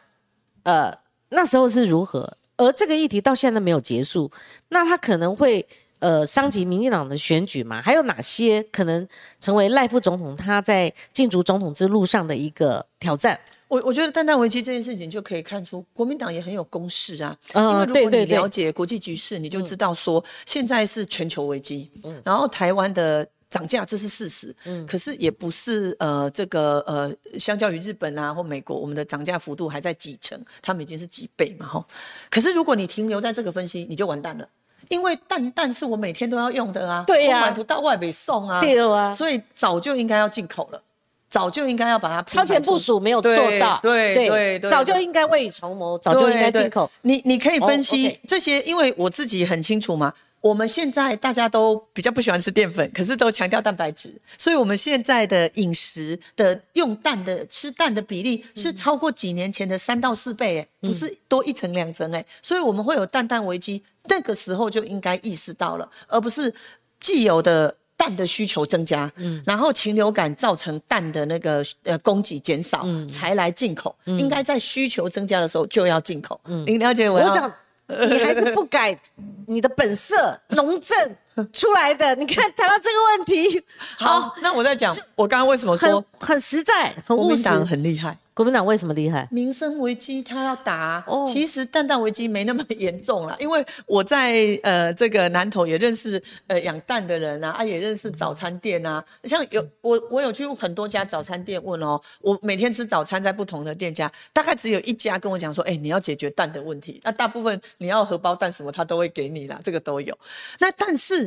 呃那时候是如何？而这个议题到现在没有结束，那他可能会呃伤及民进党的选举嘛？还有哪些可能成为赖副总统他在竞逐总统之路上的一个挑战？我我觉得蛋蛋危机这件事情就可以看出国民党也很有公式啊。嗯因为如果你了解国际局势，你就知道说现在是全球危机，嗯然后台湾的。涨价这是事实，嗯可是也不是呃这个呃，相较于日本啊或美国，我们的涨价幅度还在几成，他们已经是几倍嘛哈。可是如果你停留在这个分析，你就完蛋了，因为蛋蛋是我每天都要用的啊，对呀。我买不到外北送啊，对啊。所以早就应该要进口了，早就应该要把它超前部署没有做到，对对对对。早就应该未雨绸缪，早就应该进口。你你可以分哦析这些，因为我自己很清楚嘛。我们现在大家都比较不喜欢吃淀粉，可是都强调蛋白质，所以我们现在的饮食的用蛋的吃蛋的比例是超过几年前的三到四倍，哎，不是多一层两层，哎，所以我们会有蛋蛋危机，那个时候就应该意识到了，而不是既有的蛋的需求增加，嗯，然后禽流感造成蛋的那个呃供给减少，嗯。才来进口，应该在需求增加的时候就要进口，嗯，您了解我要我讲，你还是不改你的本色，农政出来的。你看谈到这个问题，好，那我在讲，我刚刚为什么说很很实在，很务实。国民党很厉害？国民党为什么厉害？民生危机他要打，哦其实蛋蛋危机没那么严重了，因为我在呃这个南投也认识呃养蛋的人啊，啊也认识早餐店啊，像有我我有去很多家早餐店问哦，我每天吃早餐在不同的店家，大概只有一家跟我讲说，哎、你要解决蛋的问题，那大部分你要荷包蛋什么他都会给你啦，这个都有。那但是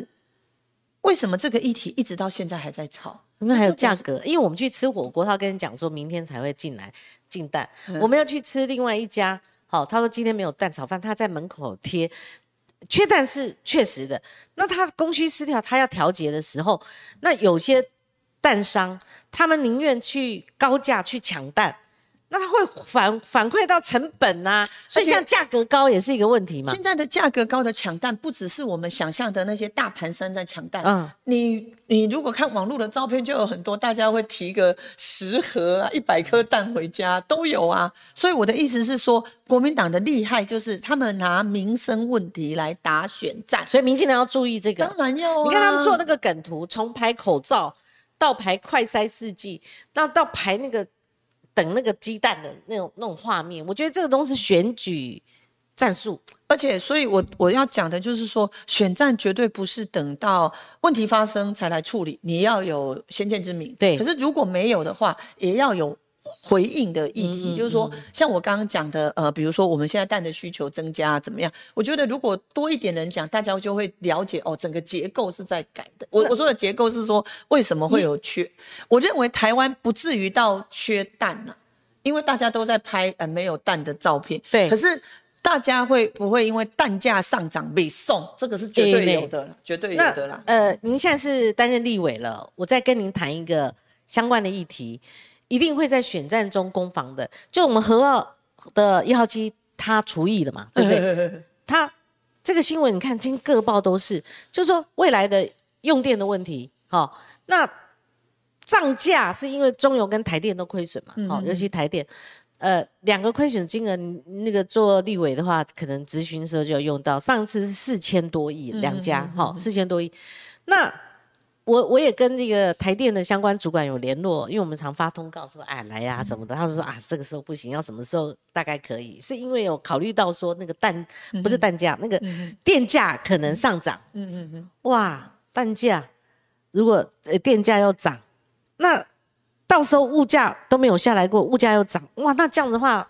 为什么这个议题一直到现在还在吵？因为还有价格，因为我们去吃火锅，他跟你讲说明天才会进来进蛋。我们要去吃另外一家，好，他说今天没有蛋炒饭，他在门口贴。缺蛋是确实的，那他供需失调，他要调节的时候，那有些蛋商他们宁愿去高价去抢蛋，那它会反反馈到成本呐、所以像价格高也是一个问题嘛。现在的价格高的抢蛋，不只是我们想象的那些大盘商在抢蛋。嗯你你如果看网络的照片，就有很多大家会提个十盒啊、一百颗蛋回家都有啊。所以我的意思是说，国民党的厉害就是他们拿民生问题来打选战。所以民进党要注意这个。当然要、啊，你看他们做那个梗图，从排口罩到排快筛试剂，那到排那个等那个鸡蛋的那种那种画面，我觉得这个东西选举战术。而且，所以我我要讲的就是说，选战绝对不是等到问题发生才来处理，你要有先见之明。对可是如果没有的话，也要有回应的议题，就是说，像我刚刚讲的，呃，比如说我们现在蛋的需求增加怎么样？我觉得如果多一点人讲，大家就会了解哦，整个结构是在改的。我我说的结构是说，为什么会有缺？我认为台湾不至于到缺蛋呐、因为大家都在拍呃没有蛋的照片。对可是。大家会不会因为蛋价上涨被送？这个是绝对有的了，绝对有的啦。呃，您现在是担任立委了，我再跟您谈一个相关的议题，一定会在选战中攻防的。就我们核二的一号机，它除役了嘛，对不对？它这个新闻你看，今天各报都是，就说未来的用电的问题，好、那涨价是因为中油跟台电都亏损嘛，好、尤其台电，呃，两个亏损金额，那个做立委的话，可能咨询的时候就要用到，上次是四千多亿，两家，哈、四千多亿，那。我我也跟这个台电的相关主管有联络，因为我们常发通告说，哎，来呀、什么的。他就说啊，这个时候不行，要什么时候大概可以？是因为有考虑到说那个蛋不是蛋价，那个电价可能上涨。嗯嗯嗯。哇，蛋价如果呃电价要涨，那到时候物价都没有下来过，物价又涨，哇，那这样子的话，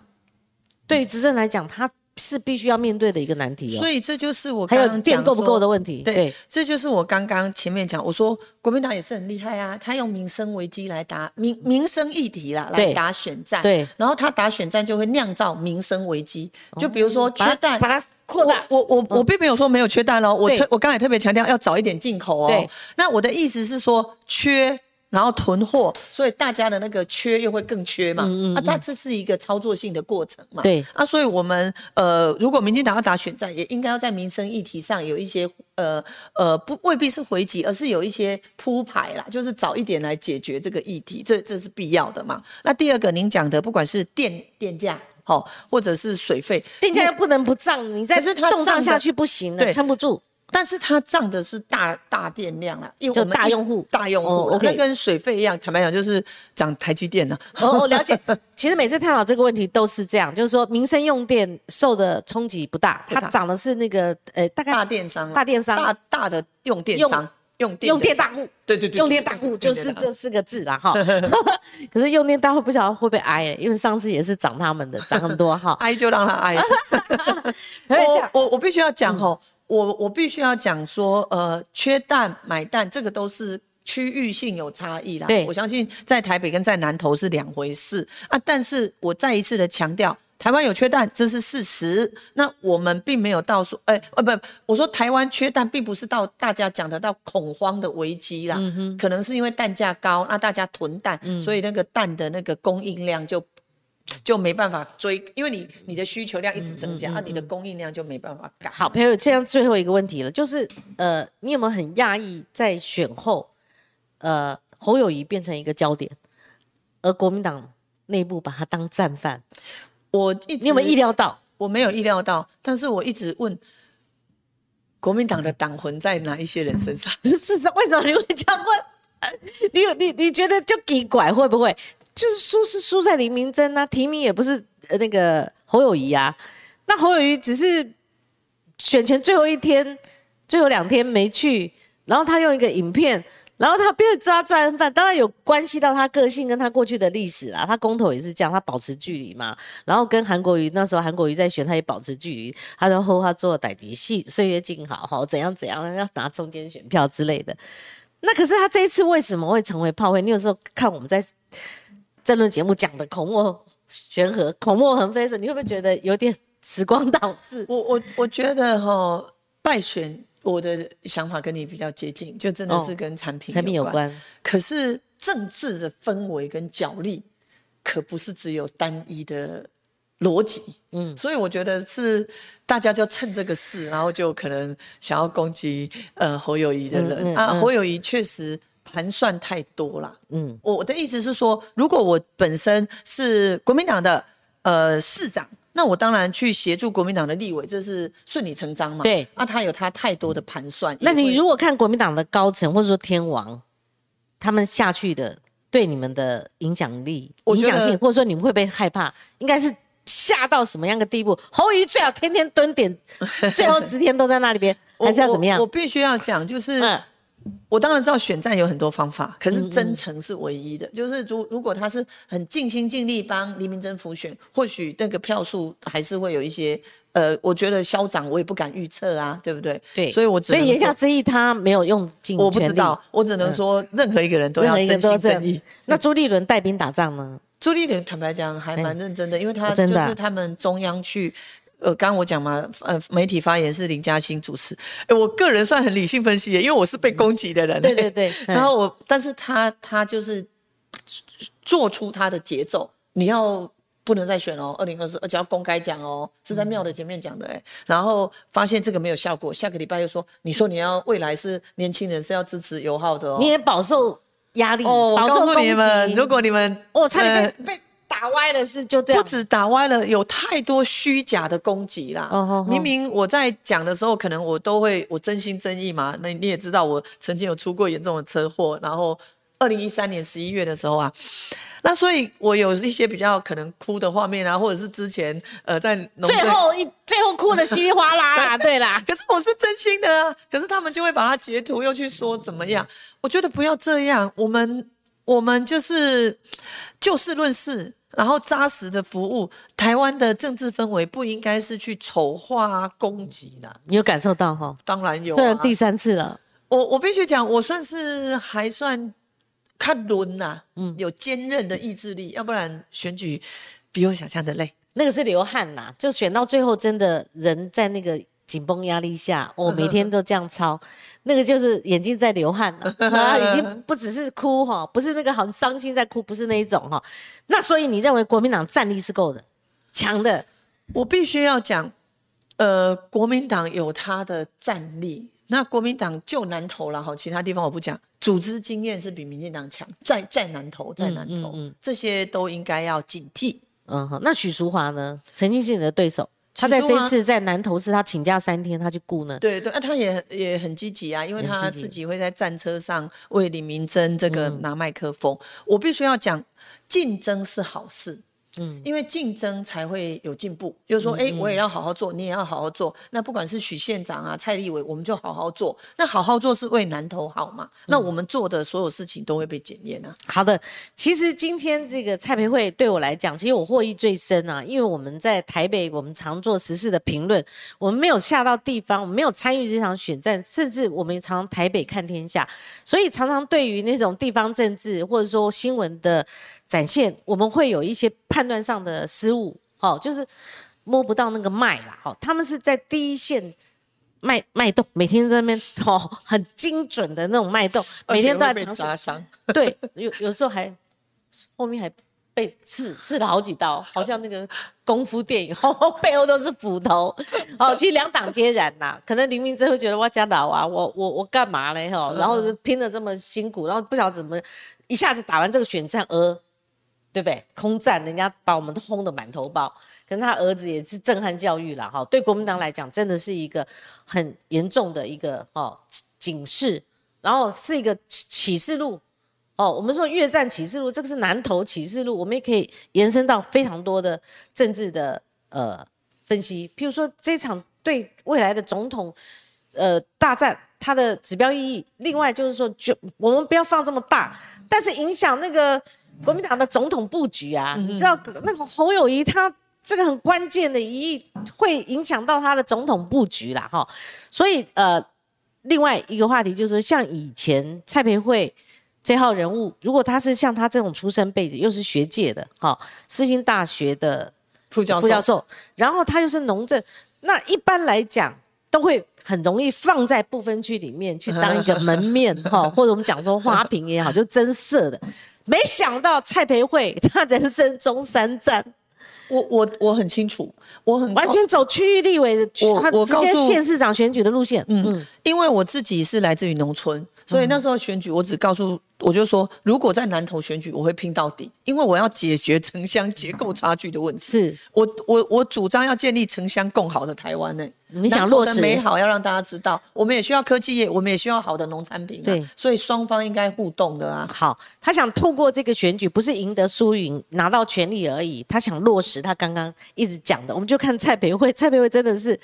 对于执政来讲，它是必须要面对的一个难题哦。所以这就是我还有刚刚讲电够不够的问题。对，这就是我刚刚前面讲，我说国民党也是很厉害啊，他用民生危机来打民民生议题啦，来打选战。对，然后他打选战就会酿造民生危机，就比如说把它缺蛋，把它扩大。我我我并没有说没有缺蛋哦，我特我刚才特别强调要早一点进口哦对。那我的意思是说缺。然后囤货，所以大家的那个缺又会更缺嘛，啊，它这是一个操作性的过程嘛，对啊，所以我们呃，如果民进党要打选战，也应该要在民生议题上有一些呃呃，不未必是回击，而是有一些铺排啦，就是早一点来解决这个议题，这这是必要的嘛。那第二个，您讲的不管是电电价。好，或者是水费，电价又不能不涨，你再可是动涨下去不行的，对撑不住。但是它涨的是大大电量啊，因为就我们大用户大用户哦啦，，OK 那跟水费一样，坦白讲就是涨台积电了。哦，我了解。其实每次探讨这个问题都是这样，就是说民生用电受的冲击不大，它涨的是那个呃大概大电商啦，大电商大大的用电用商，用电用电大户，对对对，用电大户就是这四个字啦哈。可是用电大户不晓得会不会挨、因为上次也是涨他们的，涨很多哈。挨就让他挨。我我我必须要讲吼，我我必须要讲说，呃，缺蛋买蛋这个都是。区域性有差异啦，对我相信在台北跟在南投是两回事啊。但是我再一次的强调，台湾有缺蛋，这是事实。那我们并没有到说，哎、呃，不，我说台湾缺蛋，并不是到大家讲得到恐慌的危机啦，可能是因为蛋价高，那大家囤蛋，所以那个蛋的那个供应量就就没办法追，因为你你的需求量一直增加，啊，你的供应量就没办法赶。好，朋友，这样最后一个问题了，就是呃，你有没有很讶异在选后，呃，侯友谊变成一个焦点，而国民党内部把他当战犯，我一直你有没有意？料到？我没有意料到，但是我一直问国民党的党魂在哪一些人身上？是什为什么你会这样问？呃 你有你你觉得就给拐会不会？就是输是输在黎明真啊，提名也不是那个侯友谊啊，那侯友谊只是选前最后一天、最后两天没去，然后他用一个影片，然后他被抓战犯，当然有关系到他个性跟他过去的历史啦。他公投也是这样，他保持距离嘛，然后跟韩国瑜那时候韩国瑜在选，他也保持距离，他就后他做歹极戏，岁月静好，好怎样怎样，要拿中间选票之类的。那可是他这一次为什么会成为炮灰？你有时候看我们在争论节目讲的口沫悬河、口沫横飞的时候，你会不会觉得有点时光倒置？我我我觉得哈，败选我的想法跟你比较接近，就真的是哦跟产品产品有关。可是政治的氛围跟角力，可不是只有单一的逻辑。嗯，所以我觉得是大家就趁这个事，然后就可能想要攻击呃侯友谊的人、嗯嗯啊。嗯侯友谊确实盘算太多了。嗯，我的意思是说，如果我本身是国民党的呃市长。那我当然去协助国民党的立委，这是顺理成章嘛。对，那他有他太多的盘算。那你如果看国民党的高层或者说天王，他们下去的对你们的影响力、影响性，或者说你们会不会害怕？应该是吓到什么样的地步？侯瑜最好天天蹲点，最后十天都在那里边，我还是要怎么样我？我必须要讲，就是。嗯，我当然知道选战有很多方法，可是真诚是唯一的。就是如如果他是很尽心尽力帮黎明真辅选，或许那个票数还是会有一些呃，我觉得消长我也不敢预测啊，对不对？对，所以我只能所以言下之意，他没有用尽我不，知道，我只能说任何一个人都要真心真意。。那朱立伦带兵打仗呢？朱立伦坦白讲还蛮认真的，因为他就是他们中央去。呃，刚刚我讲嘛，呃，媒体发言是林嘉欣主持。哎，我个人算很理性分析耶，因为我是被攻击的人。对对对，嗯然后我，但是他他就是做出他的节奏，你要不能再选哦，二零二四，而且要公开讲哦，是在庙的前面讲的哎。然后发现这个没有效果，下个礼拜又说，你说你要未来是年轻人是要支持油耗的哦。你也饱受压力，哦，饱受告诉你攻们，击如果你们我差点呃被被打歪了，是就这样。不止打歪了，有太多虚假的攻击啦。明明我在讲的时候，可能我都会我真心真意嘛。那你也知道，我曾经有出过严重的车祸，然后二零一三年十一月的时候啊，那所以我有一些比较可能哭的画面啊，或者是之前呃在最后一最后哭的稀里哗啦啦，对啦，可是我是真心的啊，可是他们就会把它截图，又去说怎么样？我觉得不要这样，我们我们就是就事论事，然后扎实的服务。台湾的政治氛围不应该是去丑化、攻击的，你有感受到哈？当然有、啊。虽然第三次了，我我必须讲，我算是还算看轮呐，嗯，有坚韧的意志力，要不然选举比我想象的累。那个是流汗呐，就选到最后真的人在那个紧绷压力下，我 每天都这样操，那个就是眼睛在流汗了，啊，已经不只是哭哈，不是那个很伤心在哭，不是那一种哈。那所以你认为国民党战力是够的，强的？我必须要讲，呃，国民党有他的战力。那国民党就南投了哈，其他地方我不讲。组织经验是比民进党强，在在南投，在南投，这些都应该要警惕。嗯哼，那许淑华呢？曾经是你的对手，他在这次在南投市他请假三天，他去雇呢。对对，那他也也很积极啊，因为他自己会在战车上为李明珍这个拿麦克风。我必须要讲，竞争是好事。嗯，因为竞争才会有进步。就是说，哎，我也要好好做，你也要好好做。那不管是许县长啊、蔡立伟，我们就好好做。那好好做是为南投好嘛？那我们做的所有事情都会被检验啊。好的，其实今天这个蔡培慧对我来讲，其实我获益最深啊，因为我们在台北，我们常做时事的评论，我们没有下到地方，我们没有参与这场选战，甚至我们常台北看天下，所以常常对于那种地方政治或者说新闻的。展现我们会有一些判断上的失误，好，就是摸不到那个脉啦，好，他们是在第一线脉脉动，每天在那边哦，很精准的那种脉动，每天都在扎伤，对，有有时候还后面还被刺刺了好几刀，好像那个功夫电影，背后都是斧头，哦，其实两党皆然呐，可能林明真会觉得我家老啊，我我我干嘛嘞哈，然后拼的这么辛苦，然后不晓得怎么一下子打完这个选战而。对不对？空战，人家把我们都轰得满头包。可能他儿子也是震撼教育了哈。对国民党来讲，真的是一个很严重的一个哦警示，然后是一个启启示录哦。我们说越战启示录，这个是南投启示录，我们也可以延伸到非常多的政治的呃分析。譬如说这场对未来的总统呃大战，它的指标意义。另外就是说，就我们不要放这么大，但是影响那个。国民党的总统布局啊，你知道那个侯友谊他这个很关键的一役会影响到他的总统布局啦，哈。所以呃，另外一个话题就是像以前蔡培慧这号人物，如果他是像他这种出身背景，又是学界的，哈，世新大学的副教副教授，然后他又是农政，那一般来讲都会很容易放在不分区里面去当一个门面，哈，或者我们讲说花瓶也好，就增色的。没想到蔡培慧 他人生中三战，我我我很清楚，我很完全走区域立委的，他直接县市长选举的路线。嗯嗯，因为我自己是来自于农村，所以那时候选举，我只告诉。我就说，如果在南投选举，我会拼到底，因为我要解决城乡结构差距的问题。是我我我主张要建立城乡共好的台湾呢。你想落实美好，要让大家知道，我们也需要科技业，我们也需要好的农产品。对，所以双方应该互动的啊。好，他想透过这个选举，不是赢得输赢，拿到权力而已，他想落实他刚刚一直讲的。我们就看蔡培慧，蔡培慧真的是。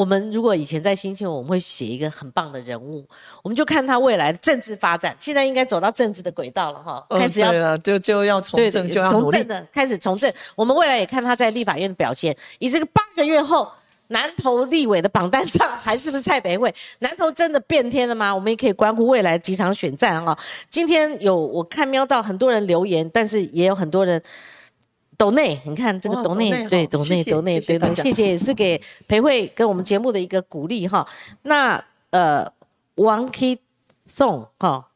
我们如果以前在新闻，我们会写一个很棒的人物，我们就看他未来的政治发展。现在应该走到政治的轨道了哈，开始要就就要从政，就要从政的开始从政。我们未来也看他在立法院的表现，以这个八个月后南投立委的榜单上还是不是蔡北会？南投真的变天了吗？我们也可以关乎未来几场选战啊。今天有我看瞄到很多人留言，但是也有很多人。斗内，你看这个斗内，对斗内斗内，对对，谢谢，也是给裴慧跟我们节目的一个鼓励哈。那呃，王 K 宋哈，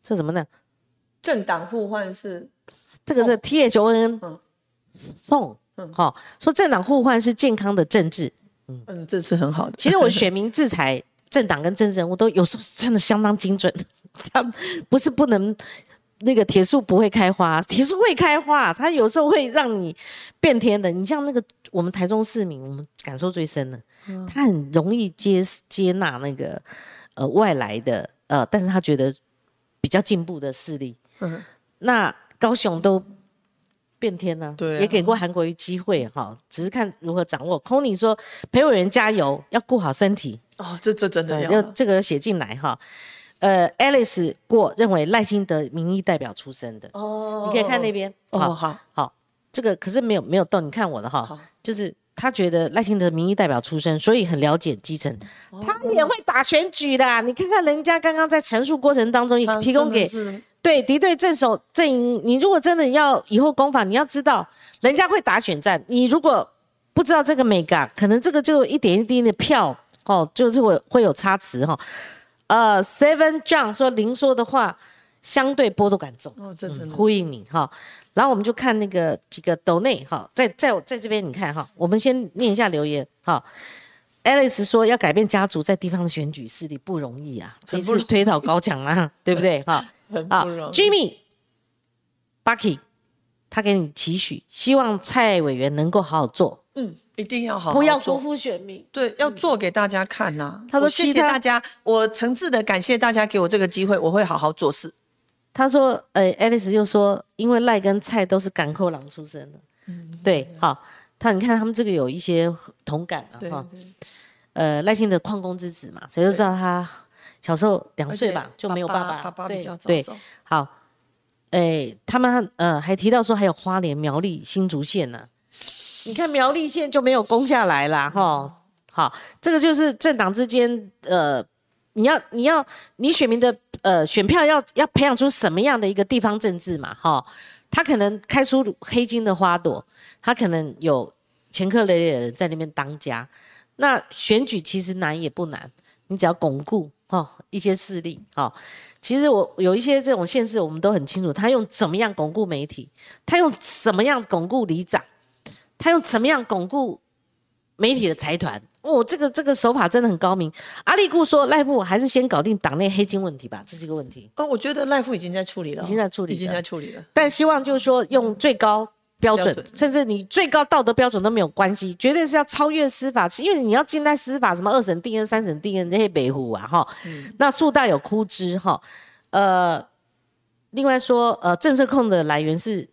这什么呢？政党互换是这个是 T H O N 宋哈，说政党互换是健康的政治，嗯嗯，这是很好的。其实我选 民制裁政党跟政治人物都有时候真的相当精准，他不是不能。那个铁树不会开花，铁树会开花，它有时候会让你变天的。你像那个我们台中市民，我们感受最深的，他很容易接接纳那个呃外来的呃，但是他觉得比较进步的势力。嗯，那高雄都变天了，对，也给过韩国瑜机会哈，只是看如何掌握。空你说裴委员加油，要顾好身体哦，这这真的要这个写进来哈。呃，Alice 过认为赖清德民意代表出身的，哦，你可以看那边，哦，好，好，这个可是没有没有动，你看我的哈，就是他觉得赖清德民意代表出身，所以很了解基层，他也会打选举的，你看看人家刚刚在陈述过程当中也提供给对敌对镇守阵营，你如果真的要以后攻防，你要知道人家会打选战，你如果不知道这个美感，可能这个就一点一滴的票哦，就是会会有差池哈。呃，Seven John 说林说的话相对波动感重，哦，这真的呼应你哈。然后我们就看那个几个斗内哈，在在在这边你看哈，我们先念一下留言哈。Alice 说要改变家族在地方的选举势力不容易啊，这很不容易次推倒高墙啊，对不对哈？啊。，Jimmy、Bucky，他给你期许，希望蔡委员能够好好做，嗯，一定要好好做不要辜负选民。对，要做给大家看呐、他说我谢谢大家，我诚挚的感谢大家给我这个机会，我会好好做事。他说，呃，Alice 又说，因为赖跟蔡都是港口郎出身的，对，好，他你看他们这个有一些同感啊，对哈，呃，赖清德矿工之子嘛，谁都知道他小时候两岁吧就没有爸爸。爸比对。好，诶，他们呃还提到说还有花莲、苗栗、新竹县呢、你看苗栗县就没有攻下来啦，哈。好，这个就是政党之间呃，你要你要你选民的呃选票要要培养出什么样的一个地方政治嘛，哈。他可能开出黑金的花朵，他可能有前科累累的人在那边当家。那选举其实难也不难，你只要巩固哦一些势力哦。其实我有一些这种现实，我们都很清楚，他用怎么样巩固媒体，他用怎么样巩固里长，他用怎么样巩固媒体的财团。哦，这个这个手法真的很高明。阿力固说，赖布还是先搞定党内黑金问题吧，这是一个问题。哦，我觉得赖夫已经在处理了，已经在处理已经在处理了。但希望就是说用最高标准，标准甚至你最高道德标准都没有关系，绝对是要超越司法，因为你要近代司法，什么二审定谳、三审定谳这些北湖啊，哈，那树大有枯枝哈，呃，另外说，呃，政策控的来源是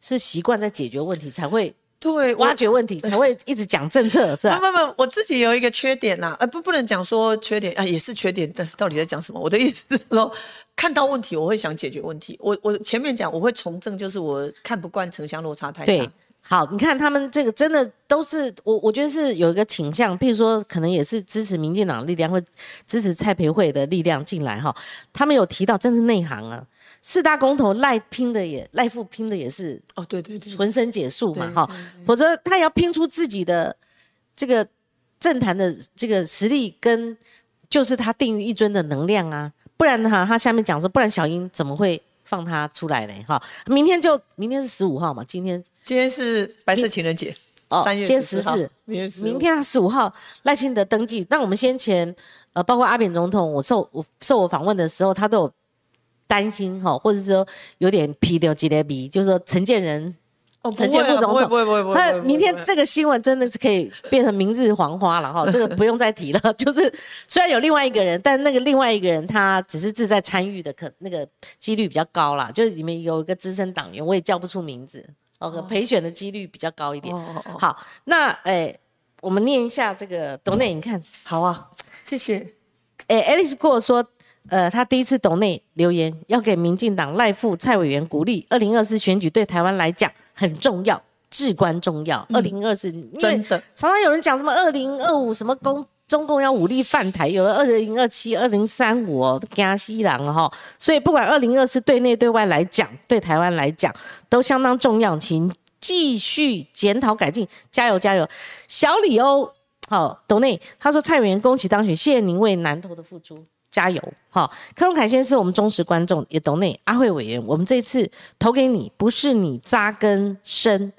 是习惯在解决问题，才会对，挖掘问题，才会一直讲政策，是吧？不不不，我自己有一个缺点呐、呃，不不能讲说缺点啊，也是缺点，但到底在讲什么？我的意思是说，看到问题我会想解决问题。我我前面讲我会从政，就是我看不惯城乡落差太大。对，好，你看他们这个真的都是我，我觉得是有一个倾向，譬如说，可能也是支持民进党力量，或支持蔡培慧的力量进来哈。他们有提到，真是内行啊，四大公投赖拼的也赖富拼的也是哦，对对对，浑身解数嘛对哈，否则他也要拼出自己的这个政坛的这个实力跟就是他定于一尊的能量啊，不然哈，他下面讲说，不然小英怎么会放他出来嘞哈？明天就明天是十五号嘛，今天今天是白色情人节，哦三月今天十四明天明天十五号赖清德登记。那我们先前呃，包括阿扁总统，我受我受我访问的时候，他都有担心哈，或者是说有点批掉吉列比，就是说陈建仁。陈建副总统，不会不会不会他，明天这个新闻真的是可以变成明日黄花了哈，这个不用再提了。就是虽然有另外一个人，但那个另外一个人他只是自在参与的，可那个几率比较高啦。就是里面有一个资深党员，我也叫不出名字，哦，陪选的几率比较高一点。好，那哎、我们念一下这个董内，你看，好啊，谢谢。哎、a l i c e 跟我说，呃，他第一次董内留言，要给民进党赖副蔡委员鼓励，二零二四选举对台湾来讲很重要，至关重要。二零二四，真的常常有人讲什么二零二五什么公中共要武力犯台，有了二零二七、二零三五哦，加西郎了哈。所以不管二零二四对内对外来讲，对台湾来讲都相当重要，请继续检讨改进，加油加油！小李欧，好，董内他说蔡委员恭喜当选，谢谢您为南投的付出。加油！好，柯荣凯先生是我们忠实观众，也懂内阿慧委员，我们这次投给你，不是你扎根深，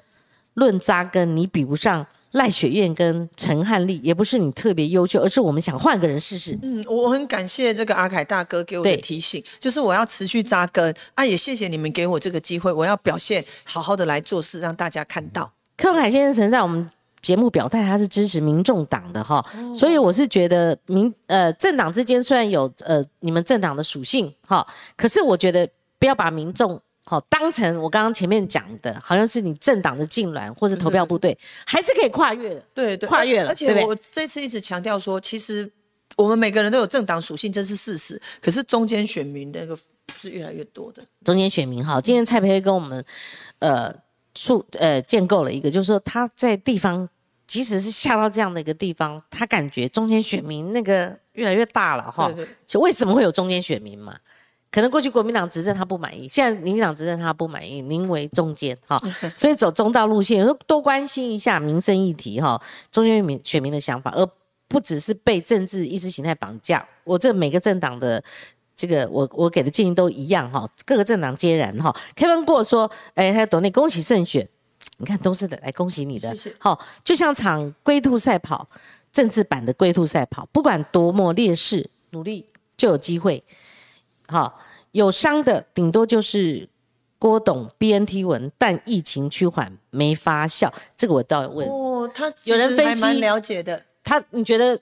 论扎根，你比不上赖雪燕跟陈汉丽，也不是你特别优秀，而是我们想换个人试试。嗯，我很感谢这个阿凯大哥给我的提醒，就是我要持续扎根啊，也谢谢你们给我这个机会，我要表现好好的来做事，让大家看到。柯文凯先生曾在我们节目表态，他是支持民众党的哈，所以我是觉得民呃政党之间虽然有呃你们政党的属性哈，可是我觉得不要把民众好当成我刚刚前面讲的，好像是你政党的痉挛或者投票部队，还是可以跨越的。对对，跨越了而且我这次一直强调说，其实我们每个人都有政党属性，这是事实。可是中间选民那个是越来越多的。中间选民哈，今天蔡培慧跟我们呃促呃建构了一个，就是说他在地方，即使是下到这样的一个地方，他感觉中间选民那个越来越大了哈就为什么会有中间选民嘛？可能过去国民党执政他不满意，现在民进党执政他不满意，您为中间哈，所以走中道路线，多关心一下民生议题哈，中间民选民的想法，而不只是被政治意识形态绑架。我这每个政党的这个，我我给的建议都一样哈，各个政党皆然哈。Kevin 过说，哎，他懂内恭喜胜选，你看都是的，来恭喜你的，好，就像场龟兔赛跑，政治版的龟兔赛跑，不管多么劣势，努力就有机会。好，有伤的顶多就是郭董 BNT 文，但疫情趋缓没发酵，这个我倒要问。哦，他有人分析蛮了解的，他你觉得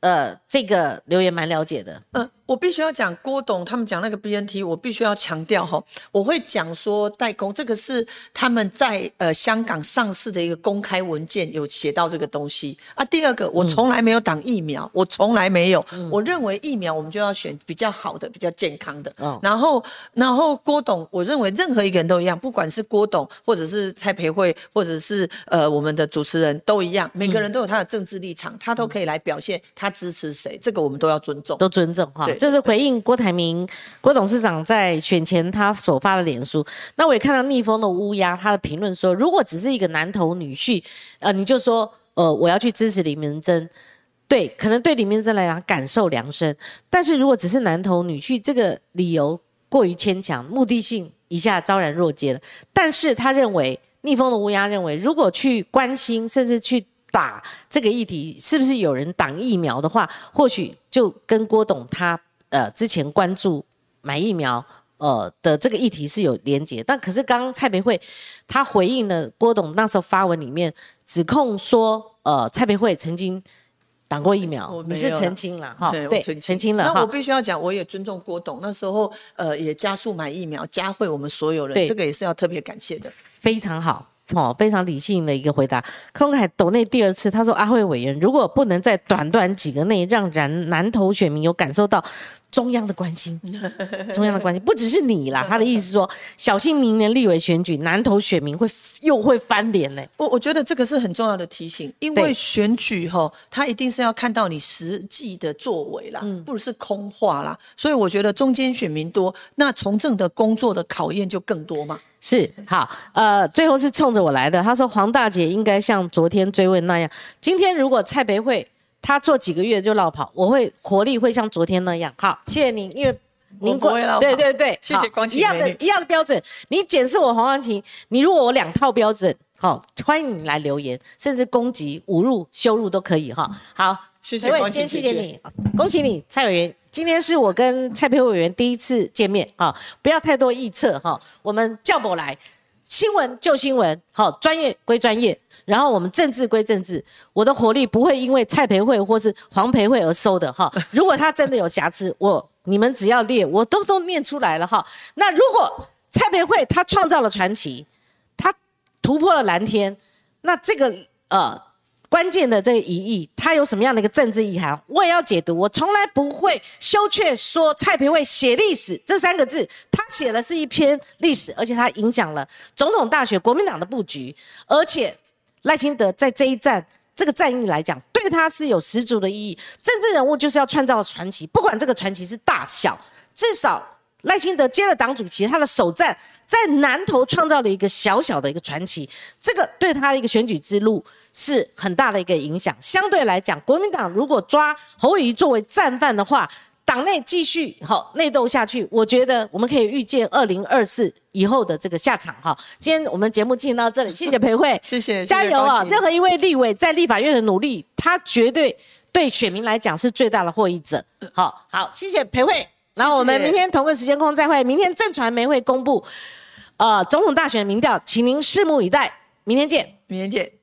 呃这个留言蛮了解的，嗯。我必须要讲郭董他们讲那个 BNT，我必须要强调哈，我会讲说代工这个是他们在呃香港上市的一个公开文件有写到这个东西。啊。第二个，我从来没有打疫苗，我从来没有，我认为疫苗我们就要选比较好的、比较健康的。然后，然后郭董，我认为任何一个人都一样，不管是郭董或者是蔡培慧，或者是呃我们的主持人都一样，每个人都有他的政治立场，他都可以来表现他支持谁，这个我们都要尊重，都尊重哈。这是回应郭台铭郭董事长在选前他所发的脸书，那我也看到逆风的乌鸦他的评论说，如果只是一个男头女婿，呃，你就说，呃，我要去支持李明珍，对，可能对李明珍来讲感受良深，但是如果只是男头女婿，这个理由过于牵强，目的性一下昭然若揭了。但是他认为逆风的乌鸦认为，如果去关心甚至去。打这个议题，是不是有人挡疫苗的话，或许就跟郭董他呃之前关注买疫苗呃的这个议题是有连结。但可是刚刚蔡培慧他回应了郭董那时候发文里面指控说，呃蔡培慧曾经挡过疫苗，你是澄清了哈？对，澄清了。那我必须要讲，我也尊重郭董，那时候呃也加速买疫苗，加惠我们所有人，这个也是要特别感谢的，非常好。哦，非常理性的一个回答。空海抖内第二次，他说：“阿慧委员，如果不能在短短几个内让然南投选民有感受到。”中央的关心，中央的关心不只是你啦。他的意思说，小心明年立委选举，南投选民会又会翻脸嘞。我我觉得这个是很重要的提醒，因为选举哈，他一定是要看到你实际的作为啦，不是空话啦。所以我觉得中间选民多，那从政的工作的考验就更多嘛。是好，呃，最后是冲着我来的。他说黄大姐应该像昨天追问那样，今天如果蔡培慧。他做几个月就落跑，我会活力会像昨天那样。好，谢谢您，因为您过对对对，谢谢光一样的一样的标准。你检视我黄光琴，你如果我两套标准，好，欢迎你来留言，甚至攻击、侮辱、羞辱都可以哈。好，谢谢光琴，谢谢你，恭喜你，蔡委员，今天是我跟蔡培委员第一次见面啊，不要太多臆测哈，我们叫我来。新闻就新闻，好，专业归专业，然后我们政治归政治。我的火力不会因为蔡培慧或是黄培慧而收的哈。如果他真的有瑕疵，我你们只要列，我都都念出来了哈。那如果蔡培慧他创造了传奇，他突破了蓝天，那这个呃。关键的这个疑义，它有什么样的一个政治意涵？我也要解读。我从来不会羞怯说蔡培慧写历史这三个字，他写的是一篇历史，而且他影响了总统大选国民党的布局。而且赖清德在这一战这个战役来讲，对他是有十足的意义。政治人物就是要创造传奇，不管这个传奇是大小，至少。赖清德接了党主席，他的首战在南投创造了一个小小的一个传奇，这个对他的一个选举之路是很大的一个影响。相对来讲，国民党如果抓侯友谊作为战犯的话，党内继续好内斗下去，我觉得我们可以预见二零二四以后的这个下场哈。今天我们节目进行到这里，谢谢裴慧，谢谢，加油啊！任何一位立委在立法院的努力，他绝对对选民来讲是最大的获益者。好好，谢谢裴慧。然后我们明天同个时间空再会。明天正传媒会公布，呃，总统大选的民调，请您拭目以待。明天见，明天见。